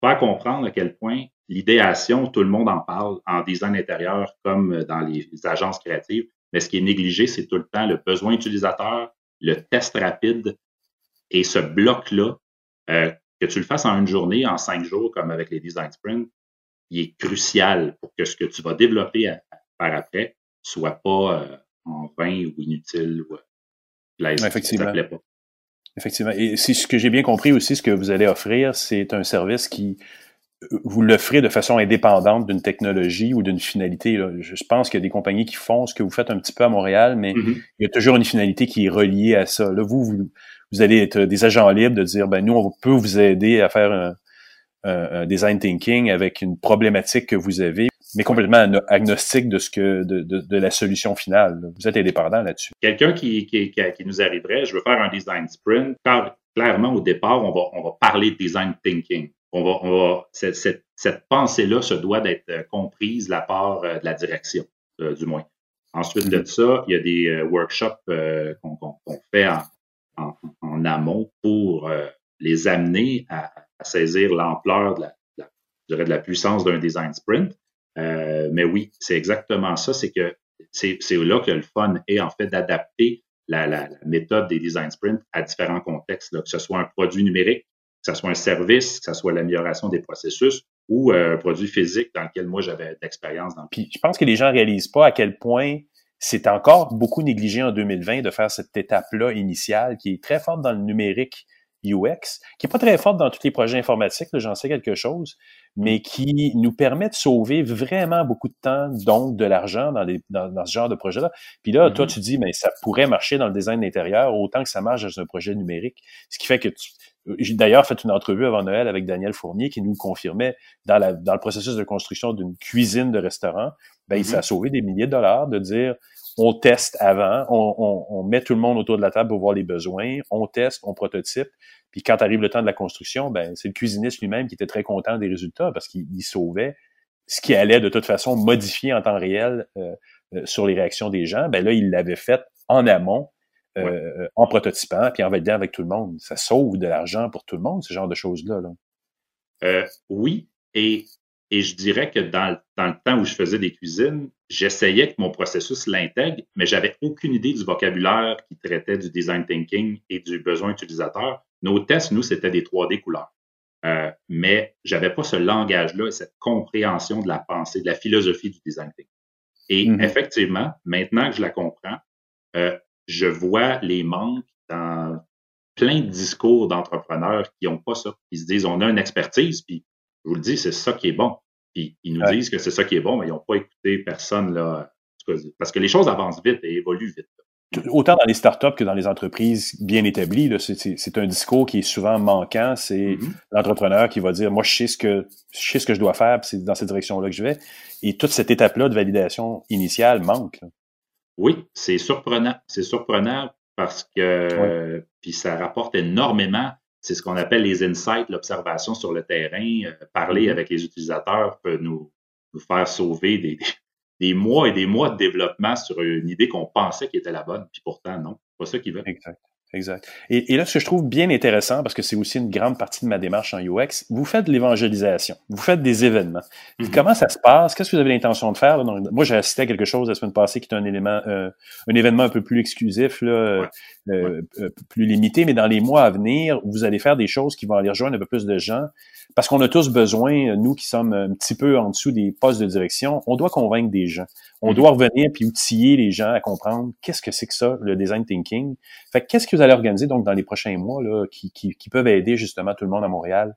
faire comprendre à quel point l'idéation, tout le monde en parle en design intérieur comme dans les agences créatives, mais ce qui est négligé, c'est tout le temps le besoin utilisateur, le test rapide et ce bloc-là euh, que tu le fasses en une journée, en cinq jours, comme avec les design sprints, il est crucial pour que ce que tu vas développer par après soit pas euh, en vain ou inutile ou euh, Effectivement. pas. Effectivement. Et si ce que j'ai bien compris aussi, ce que vous allez offrir, c'est un service qui euh, vous l'offrez de façon indépendante d'une technologie ou d'une finalité. Je pense qu'il y a des compagnies qui font ce que vous faites un petit peu à Montréal, mais mm-hmm. il y a toujours une finalité qui est reliée à ça. Là, vous, vous, vous allez être des agents libres de dire, ben nous, on peut vous aider à faire un, design thinking avec une problématique que vous avez, mais complètement agnostique de ce que de, de, la solution finale. Vous êtes indépendant là-dessus. Quelqu'un qui, qui, qui, nous arriverait, je veux faire un design sprint. Car, clairement, au départ, on va, on va parler de design thinking. On va, on va, cette, cette, cette pensée-là se doit d'être comprise de la part euh, de la direction, euh, du moins. Ensuite de mm-hmm. ça, il y a des euh, workshops qu'on fait en, en, amont pour euh, les amener à, saisir l'ampleur de la, de la puissance d'un design sprint. Euh, mais oui, c'est exactement ça. C'est que c'est là que le fun est en fait d'adapter la, méthode des design sprints à différents contextes, que ce soit un produit numérique, que ce soit un service, que ce soit l'amélioration des processus ou euh, un produit physique dans lequel moi j'avais d'expérience. Puis je pense que les gens réalisent pas à quel point c'est encore beaucoup négligé en 2020 de faire cette étape-là initiale qui est très forte dans le numérique UX, qui est pas très forte dans tous les projets informatiques, j'en sais quelque chose, mais qui nous permet de sauver vraiment beaucoup de temps, donc de l'argent dans, dans, ce genre de projet-là. Puis là, toi, mm-hmm. tu dis, mais ça pourrait marcher dans le design intérieur autant que ça marche dans un projet numérique. Ce qui fait que tu, j'ai d'ailleurs fait une entrevue avant Noël avec Daniel Fournier qui nous confirmait dans, la, dans le processus de construction d'une cuisine de restaurant, ben, il mm-hmm. s'est sauvé des milliers de dollars de dire on teste avant, on, met tout le monde autour de la table pour voir les besoins, on teste, on prototype, puis quand arrive le temps de la construction, ben c'est le cuisiniste lui-même qui était très content des résultats parce qu'il sauvait ce qui allait de toute façon modifier en temps réel euh, euh, sur les réactions des gens. Ben là, il l'avait fait en amont, euh, en prototypant, puis en validant avec tout le monde. Ça sauve de l'argent pour tout le monde, ce genre de choses-là. Là. oui, et et je dirais que dans, dans, le temps où je faisais des cuisines, j'essayais que mon processus l'intègre, mais j'avais aucune idée du vocabulaire qui traitait du design thinking et du besoin utilisateur. Nos tests, nous, c'était des 3D couleurs. Euh, mais j'avais pas ce langage-là et cette compréhension de la pensée, de la philosophie du design thinking. Et mm-hmm. effectivement, maintenant que je la comprends, euh, je vois les manques dans plein de discours d'entrepreneurs qui n'ont pas ça. Ils se disent, on a une expertise, puis je vous le dis, c'est ça qui est bon. Puis ils nous disent que c'est ça qui est bon, mais ils n'ont pas écouté personne là. Parce que les choses avancent vite et évoluent vite. autant dans les startups que dans les entreprises bien établies, c'est un discours qui est souvent manquant. C'est mm-hmm. l'entrepreneur qui va dire, moi, je sais ce que je sais ce que je dois faire, c'est dans cette direction-là que je vais. Et toute cette étape-là de validation initiale manque. Oui, c'est surprenant. C'est surprenant parce que puis ça rapporte énormément. C'est ce qu'on appelle les insights, l'observation sur le terrain. Euh, parler mm-hmm. avec les utilisateurs peut nous, nous faire sauver des, des mois et des mois de développement sur une idée qu'on pensait qui était la bonne, puis pourtant, non, c'est pas ça qu'ils veulent. Exact. Exact. Et, là, ce que je trouve bien intéressant, parce que c'est aussi une grande partie de ma démarche en UX, vous faites de l'évangélisation, vous faites des événements. Mm-hmm. Comment ça se passe? Qu'est-ce que vous avez l'intention de faire? Moi, j'ai assisté à quelque chose la semaine passée qui est un élément, euh, un événement un peu plus exclusif, là, euh, euh, plus limité, mais dans les mois à venir, vous allez faire des choses qui vont aller rejoindre un peu plus de gens. Parce qu'on a tous besoin, nous qui sommes un petit peu en dessous des postes de direction, on doit convaincre des gens. On doit revenir puis outiller les gens à comprendre qu'est-ce que c'est que ça, le design thinking. Fait qu'est-ce que vous allez organiser donc dans les prochains mois là, qui, qui, qui peuvent aider justement tout le monde à Montréal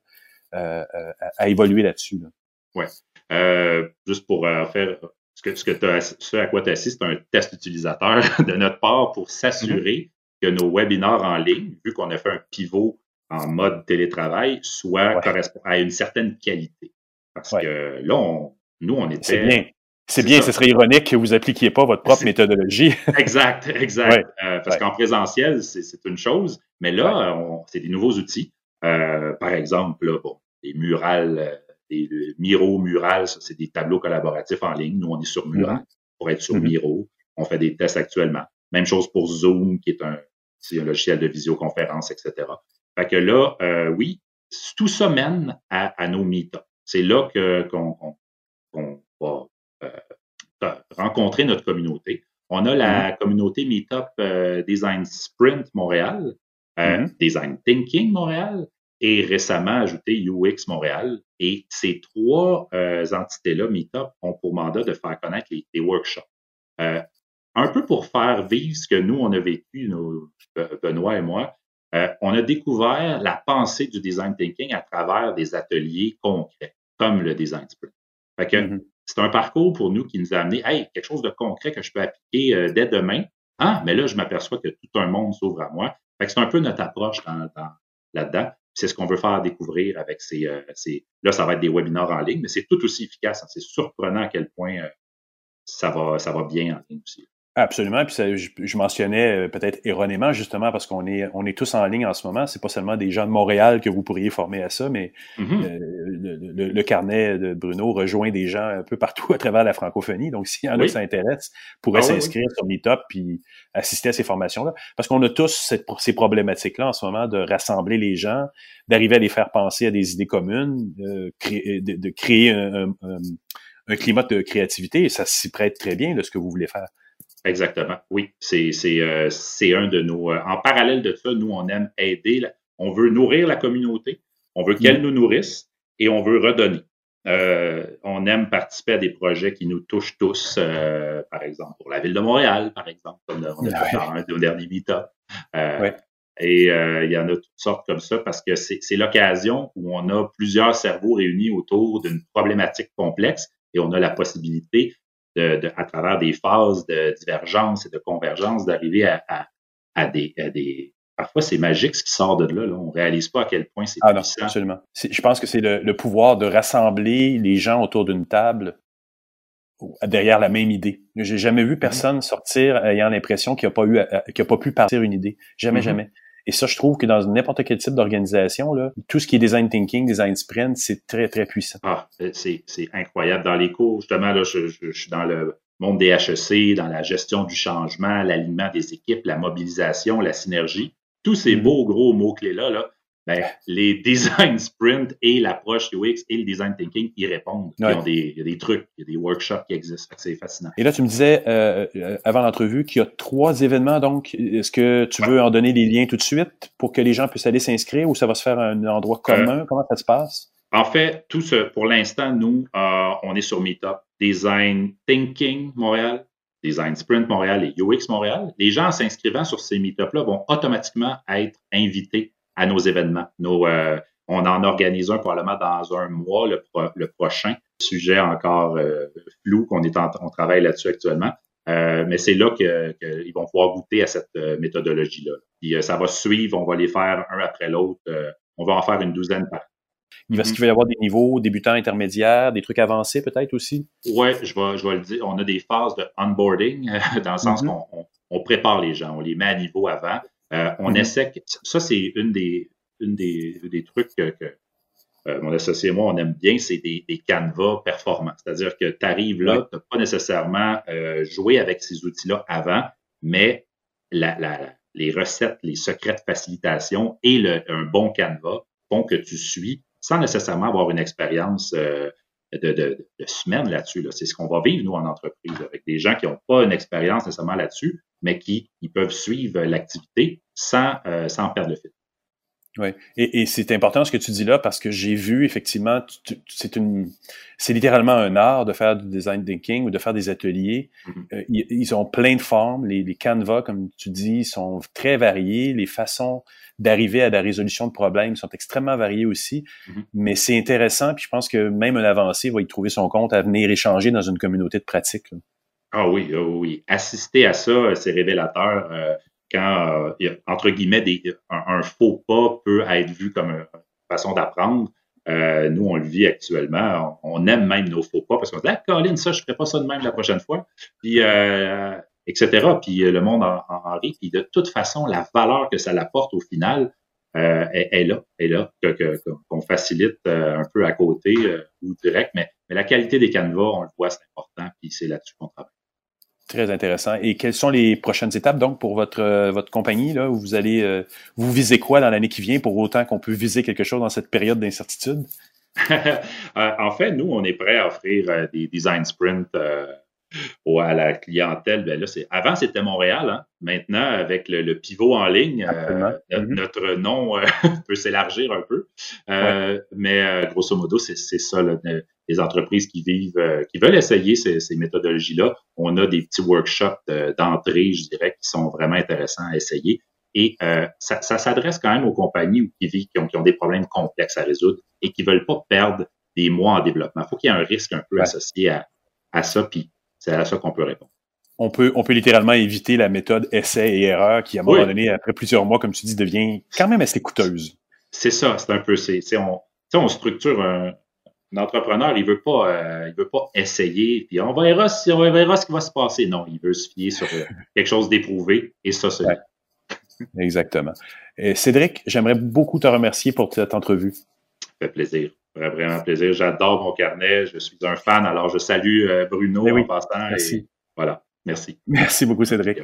euh, euh à, évoluer là-dessus? Là? Oui. Euh, juste pour euh, faire ce que, ce, que as, ce à quoi tu assistes, c'est un test utilisateur <laughs> de notre part pour s'assurer mm-hmm. que nos webinaires en ligne, vu qu'on a fait un pivot en mode télétravail soit à une certaine qualité. Parce que là, on, nous, on était. C'est bien. Ce serait ironique que vous appliquiez pas votre propre méthodologie. <laughs> exact, exact. Euh, parce qu'en présentiel, c'est une chose, mais là, c'est des nouveaux outils. Euh, par exemple, là, bon, les murales, les, Miro Mural, c'est des tableaux collaboratifs en ligne. Nous, on est sur Mural mm-hmm. pour être sur mm-hmm. Miro. On fait des tests actuellement. Même chose pour Zoom, qui est un, un logiciel de visioconférence, etc. Fait que là, euh, oui, tout ça mène à, nos meet C'est là qu'on va euh, rencontrer notre communauté. On a la mm-hmm. communauté Meetup euh, Design Sprint Montréal, mm-hmm. Design Thinking Montréal et récemment ajouté UX Montréal. Et ces trois entités-là, Meetup, ont pour mandat de faire connaître les, workshops. un peu pour faire vivre ce que nous, on a vécu, Benoît et moi, euh, on a découvert la pensée du design thinking à travers des ateliers concrets, comme le design sprint. Fait que mm-hmm. C'est un parcours pour nous qui nous a amené, hey, quelque chose de concret que je peux appliquer euh, dès demain. Ah, mais là, je m'aperçois que tout un monde s'ouvre à moi. Fait que c'est un peu notre approche là-dedans. C'est ce qu'on veut faire découvrir avec euh, ces, Là, ça va être des webinaires en ligne, mais c'est tout aussi efficace. Hein. C'est surprenant à quel point ça va, ça va bien en ligne aussi. Absolument. Puis je, mentionnais euh, peut-être erronément, justement, parce qu'on est, on est tous en ligne en ce moment. C'est pas seulement des gens de Montréal que vous pourriez former à ça, mais mm-hmm. euh, le, carnet de Bruno rejoint des gens un peu partout à travers la francophonie. Donc, s'il y en a qui s'intéressent, pourraient ah s'inscrire sur Meetup puis assister à ces formations-là. Parce qu'on a tous cette, ces problématiques-là en ce moment de rassembler les gens, d'arriver à les faire penser à des idées communes, euh, de, créer un, un, climat de créativité. Et ça s'y prête très bien de ce que vous voulez faire. Exactement. Oui, c'est euh, c'est un de nos. Euh, en parallèle de ça, nous, on aime aider. on veut nourrir la communauté, on veut qu'elle mm. nous nourrisse et on veut redonner. Euh, on aime participer à des projets qui nous touchent tous, par exemple pour la ville de Montréal, par exemple, comme on a fait dans un de derniers meet-up. Et il y en a toutes sortes comme ça parce que c'est l'occasion où on a plusieurs cerveaux réunis autour d'une problématique complexe et on a la possibilité de, à travers des phases de divergence et de convergence, d'arriver à, à, à, des, à des, Parfois, c'est magique ce qui sort de là. là. On réalise pas à quel point c'est ah puissant. Non, absolument. Je pense que c'est le, le, pouvoir de rassembler les gens autour d'une table derrière la même idée. J'ai jamais vu mm-hmm. personne sortir ayant l'impression qu'il n'a pas eu, qu'il pas pu partir une idée. Jamais, mm-hmm. jamais. Et ça, je trouve que dans n'importe quel type d'organisation, là, tout ce qui est design thinking, design sprint, c'est très, très puissant. Ah, c'est, incroyable. Dans les cours, justement, là, je, je, suis dans le monde des HEC, dans la gestion du changement, l'alignement des équipes, la mobilisation, la synergie. Tous ces mm-hmm. beaux gros mots-clés-là, là, ben, les <laughs> design sprint et l'approche UX et le design thinking y répondent. il y a des trucs, il y a des workshops qui existent. C'est fascinant. Et là, tu me disais euh, euh, avant l'entrevue qu'il y a trois événements. Donc, est-ce que tu veux en donner les liens tout de suite pour que les gens puissent aller s'inscrire ou ça va se faire à un endroit commun? Euh, Comment ça se passe? En fait, tout ce, pour l'instant, nous, on est sur Meetup. Design Thinking Montréal, Design Sprint Montréal et UX Montréal. Les gens s'inscrivant sur ces Meetups-là vont automatiquement être invités à nos événements. Nos, euh, on en organise un probablement dans un mois, le, le prochain. Sujet encore euh, flou qu'on est en, on travaille là-dessus actuellement. mais c'est là qu'ils vont pouvoir goûter à cette méthodologie-là. Puis ça va suivre, on va les faire un après l'autre. on va en faire une douzaine par il va, Est-ce qu'il va y avoir des niveaux débutants, intermédiaires, des trucs avancés peut-être aussi? Oui, je vais, je vais le dire. On a des phases de onboarding, dans le sens mm-hmm. qu'on on, prépare les gens, on les met à niveau avant. Euh, on mm-hmm. essaie. Ça, c'est une des, une des, des trucs que, euh, mon associé et moi, on aime bien, c'est des, des canevas performants. C'est-à-dire que tu arrives là, tu n'as pas nécessairement euh, joué avec ces outils-là avant, mais la, la, les recettes, les secrets de facilitation et le, un bon canevas font que tu suis sans nécessairement avoir une expérience euh, de, de, de, semaine là-dessus. C'est ce qu'on va vivre, nous, en entreprise, avec des gens qui n'ont pas une expérience nécessairement là-dessus, mais qui ils peuvent suivre l'activité sans, euh, sans perdre le fil. Oui, et, et c'est important ce que tu dis là parce que j'ai vu effectivement, c'est une, c'est littéralement un art de faire du design thinking ou de faire des ateliers. Mm-hmm. Euh, ils, ont plein de formes, les, les canevas comme tu dis sont très variés, les façons d'arriver à la résolution de problèmes sont extrêmement variés aussi. Mm-hmm. Mais c'est intéressant, puis je pense que même un avancé va y trouver son compte à venir échanger dans une communauté de pratique. Ah oui, ah oui. Assister à ça, c'est révélateur. Euh, quand, euh, entre guillemets, un, faux pas peut être vu comme une façon d'apprendre. Euh, nous, on le vit actuellement. On, aime même nos faux pas parce qu'on dit Ah, Colin, ça, je ne ferai pas ça de même la prochaine fois. Puis, euh, etc. Puis le monde en, rit. Puis de toute façon, la valeur que ça apporte au final est, là, est là, qu'on facilite un peu à côté ou direct. Mais, mais la qualité des canevas, on le voit, c'est important. Puis c'est là-dessus qu'on travaille. Très intéressant. Et quelles sont les prochaines étapes donc pour votre euh, votre compagnie là où vous allez euh, vous visez quoi dans l'année qui vient pour autant qu'on peut viser quelque chose dans cette période d'incertitude? <laughs> Euh, En fait, nous on est prêt à offrir des design sprints à la clientèle. Ben là, c'est avant c'était Montréal. Hein. Maintenant avec le, pivot en ligne, mm-hmm. notre, nom <laughs> peut s'élargir un peu. Mais grosso modo, c'est ça. Là, les entreprises qui vivent, euh, qui veulent essayer ces, méthodologies-là, on a des petits workshops d'entrée, je dirais, qui sont vraiment intéressants à essayer. Et euh, ça, s'adresse quand même aux compagnies qui, vivent, qui, ont, des problèmes complexes à résoudre et qui veulent pas perdre des mois en développement. Il faut qu'il y ait un risque un peu associé à, ça, puis c'est à ça qu'on peut répondre. On peut, on peut littéralement éviter la méthode essai et erreur qui, à un moment donné, après plusieurs mois, comme tu dis, devient quand même assez coûteuse. C'est ça, c'est un peu, c'est, on, on structure un, L'entrepreneur, il veut pas, euh, il veut pas essayer, puis on verra si on verra ce qui va se passer. Non, il veut se fier sur euh, quelque chose d'éprouvé, et ça, c'est. Exactement. Cédric, j'aimerais beaucoup te remercier pour cette entrevue. Ça fait plaisir. Vraiment plaisir. J'adore mon carnet. Je suis un fan. Alors, je salue euh, Bruno ben en passant. Merci. voilà. Merci. Merci beaucoup, Cédric.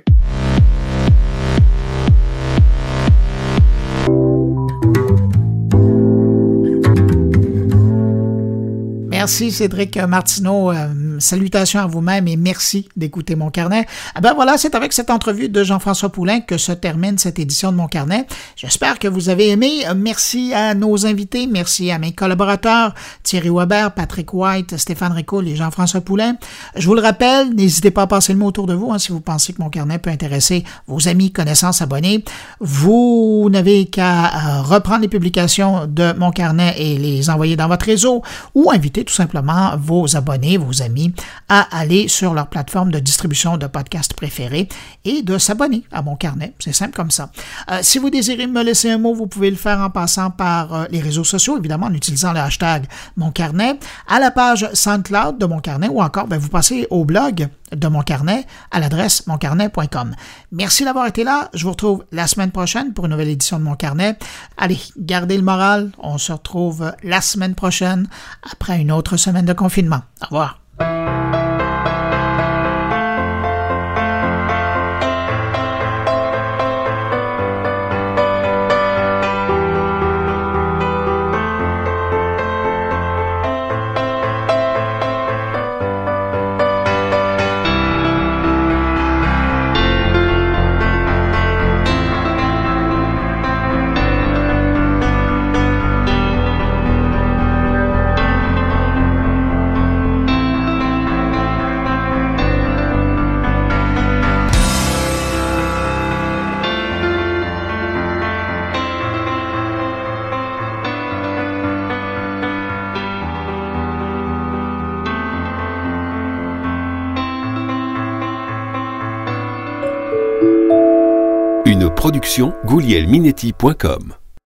Merci Cédric Martineau. Salutations à vous-même et merci d'écouter mon carnet. Ah ben voilà, c'est avec cette entrevue de Jean-François Poulain que se termine cette édition de mon carnet. J'espère que vous avez aimé. Merci à nos invités, merci à mes collaborateurs Thierry Weber, Patrick White, Stéphane Ricoul et Jean-François Poulain. Je vous le rappelle, n'hésitez pas à passer le mot autour de vous hein, si vous pensez que mon carnet peut intéresser vos amis, connaissances, abonnés. Vous n'avez qu'à euh, reprendre les publications de mon carnet et les envoyer dans votre réseau ou inviter tout simplement vos abonnés, vos amis à aller sur leur plateforme de distribution de podcasts préférés et de s'abonner à mon carnet. C'est simple comme ça. Euh, si vous désirez me laisser un mot, vous pouvez le faire en passant par euh, les réseaux sociaux, évidemment en utilisant le hashtag mon carnet, à la page SoundCloud de mon carnet ou encore ben, vous passez au blog de mon carnet à l'adresse moncarnet.com. Merci d'avoir été là. Je vous retrouve la semaine prochaine pour une nouvelle édition de mon carnet. Allez, gardez le moral. On se retrouve la semaine prochaine après une autre semaine de confinement. Au revoir. you production goulielminetti.com.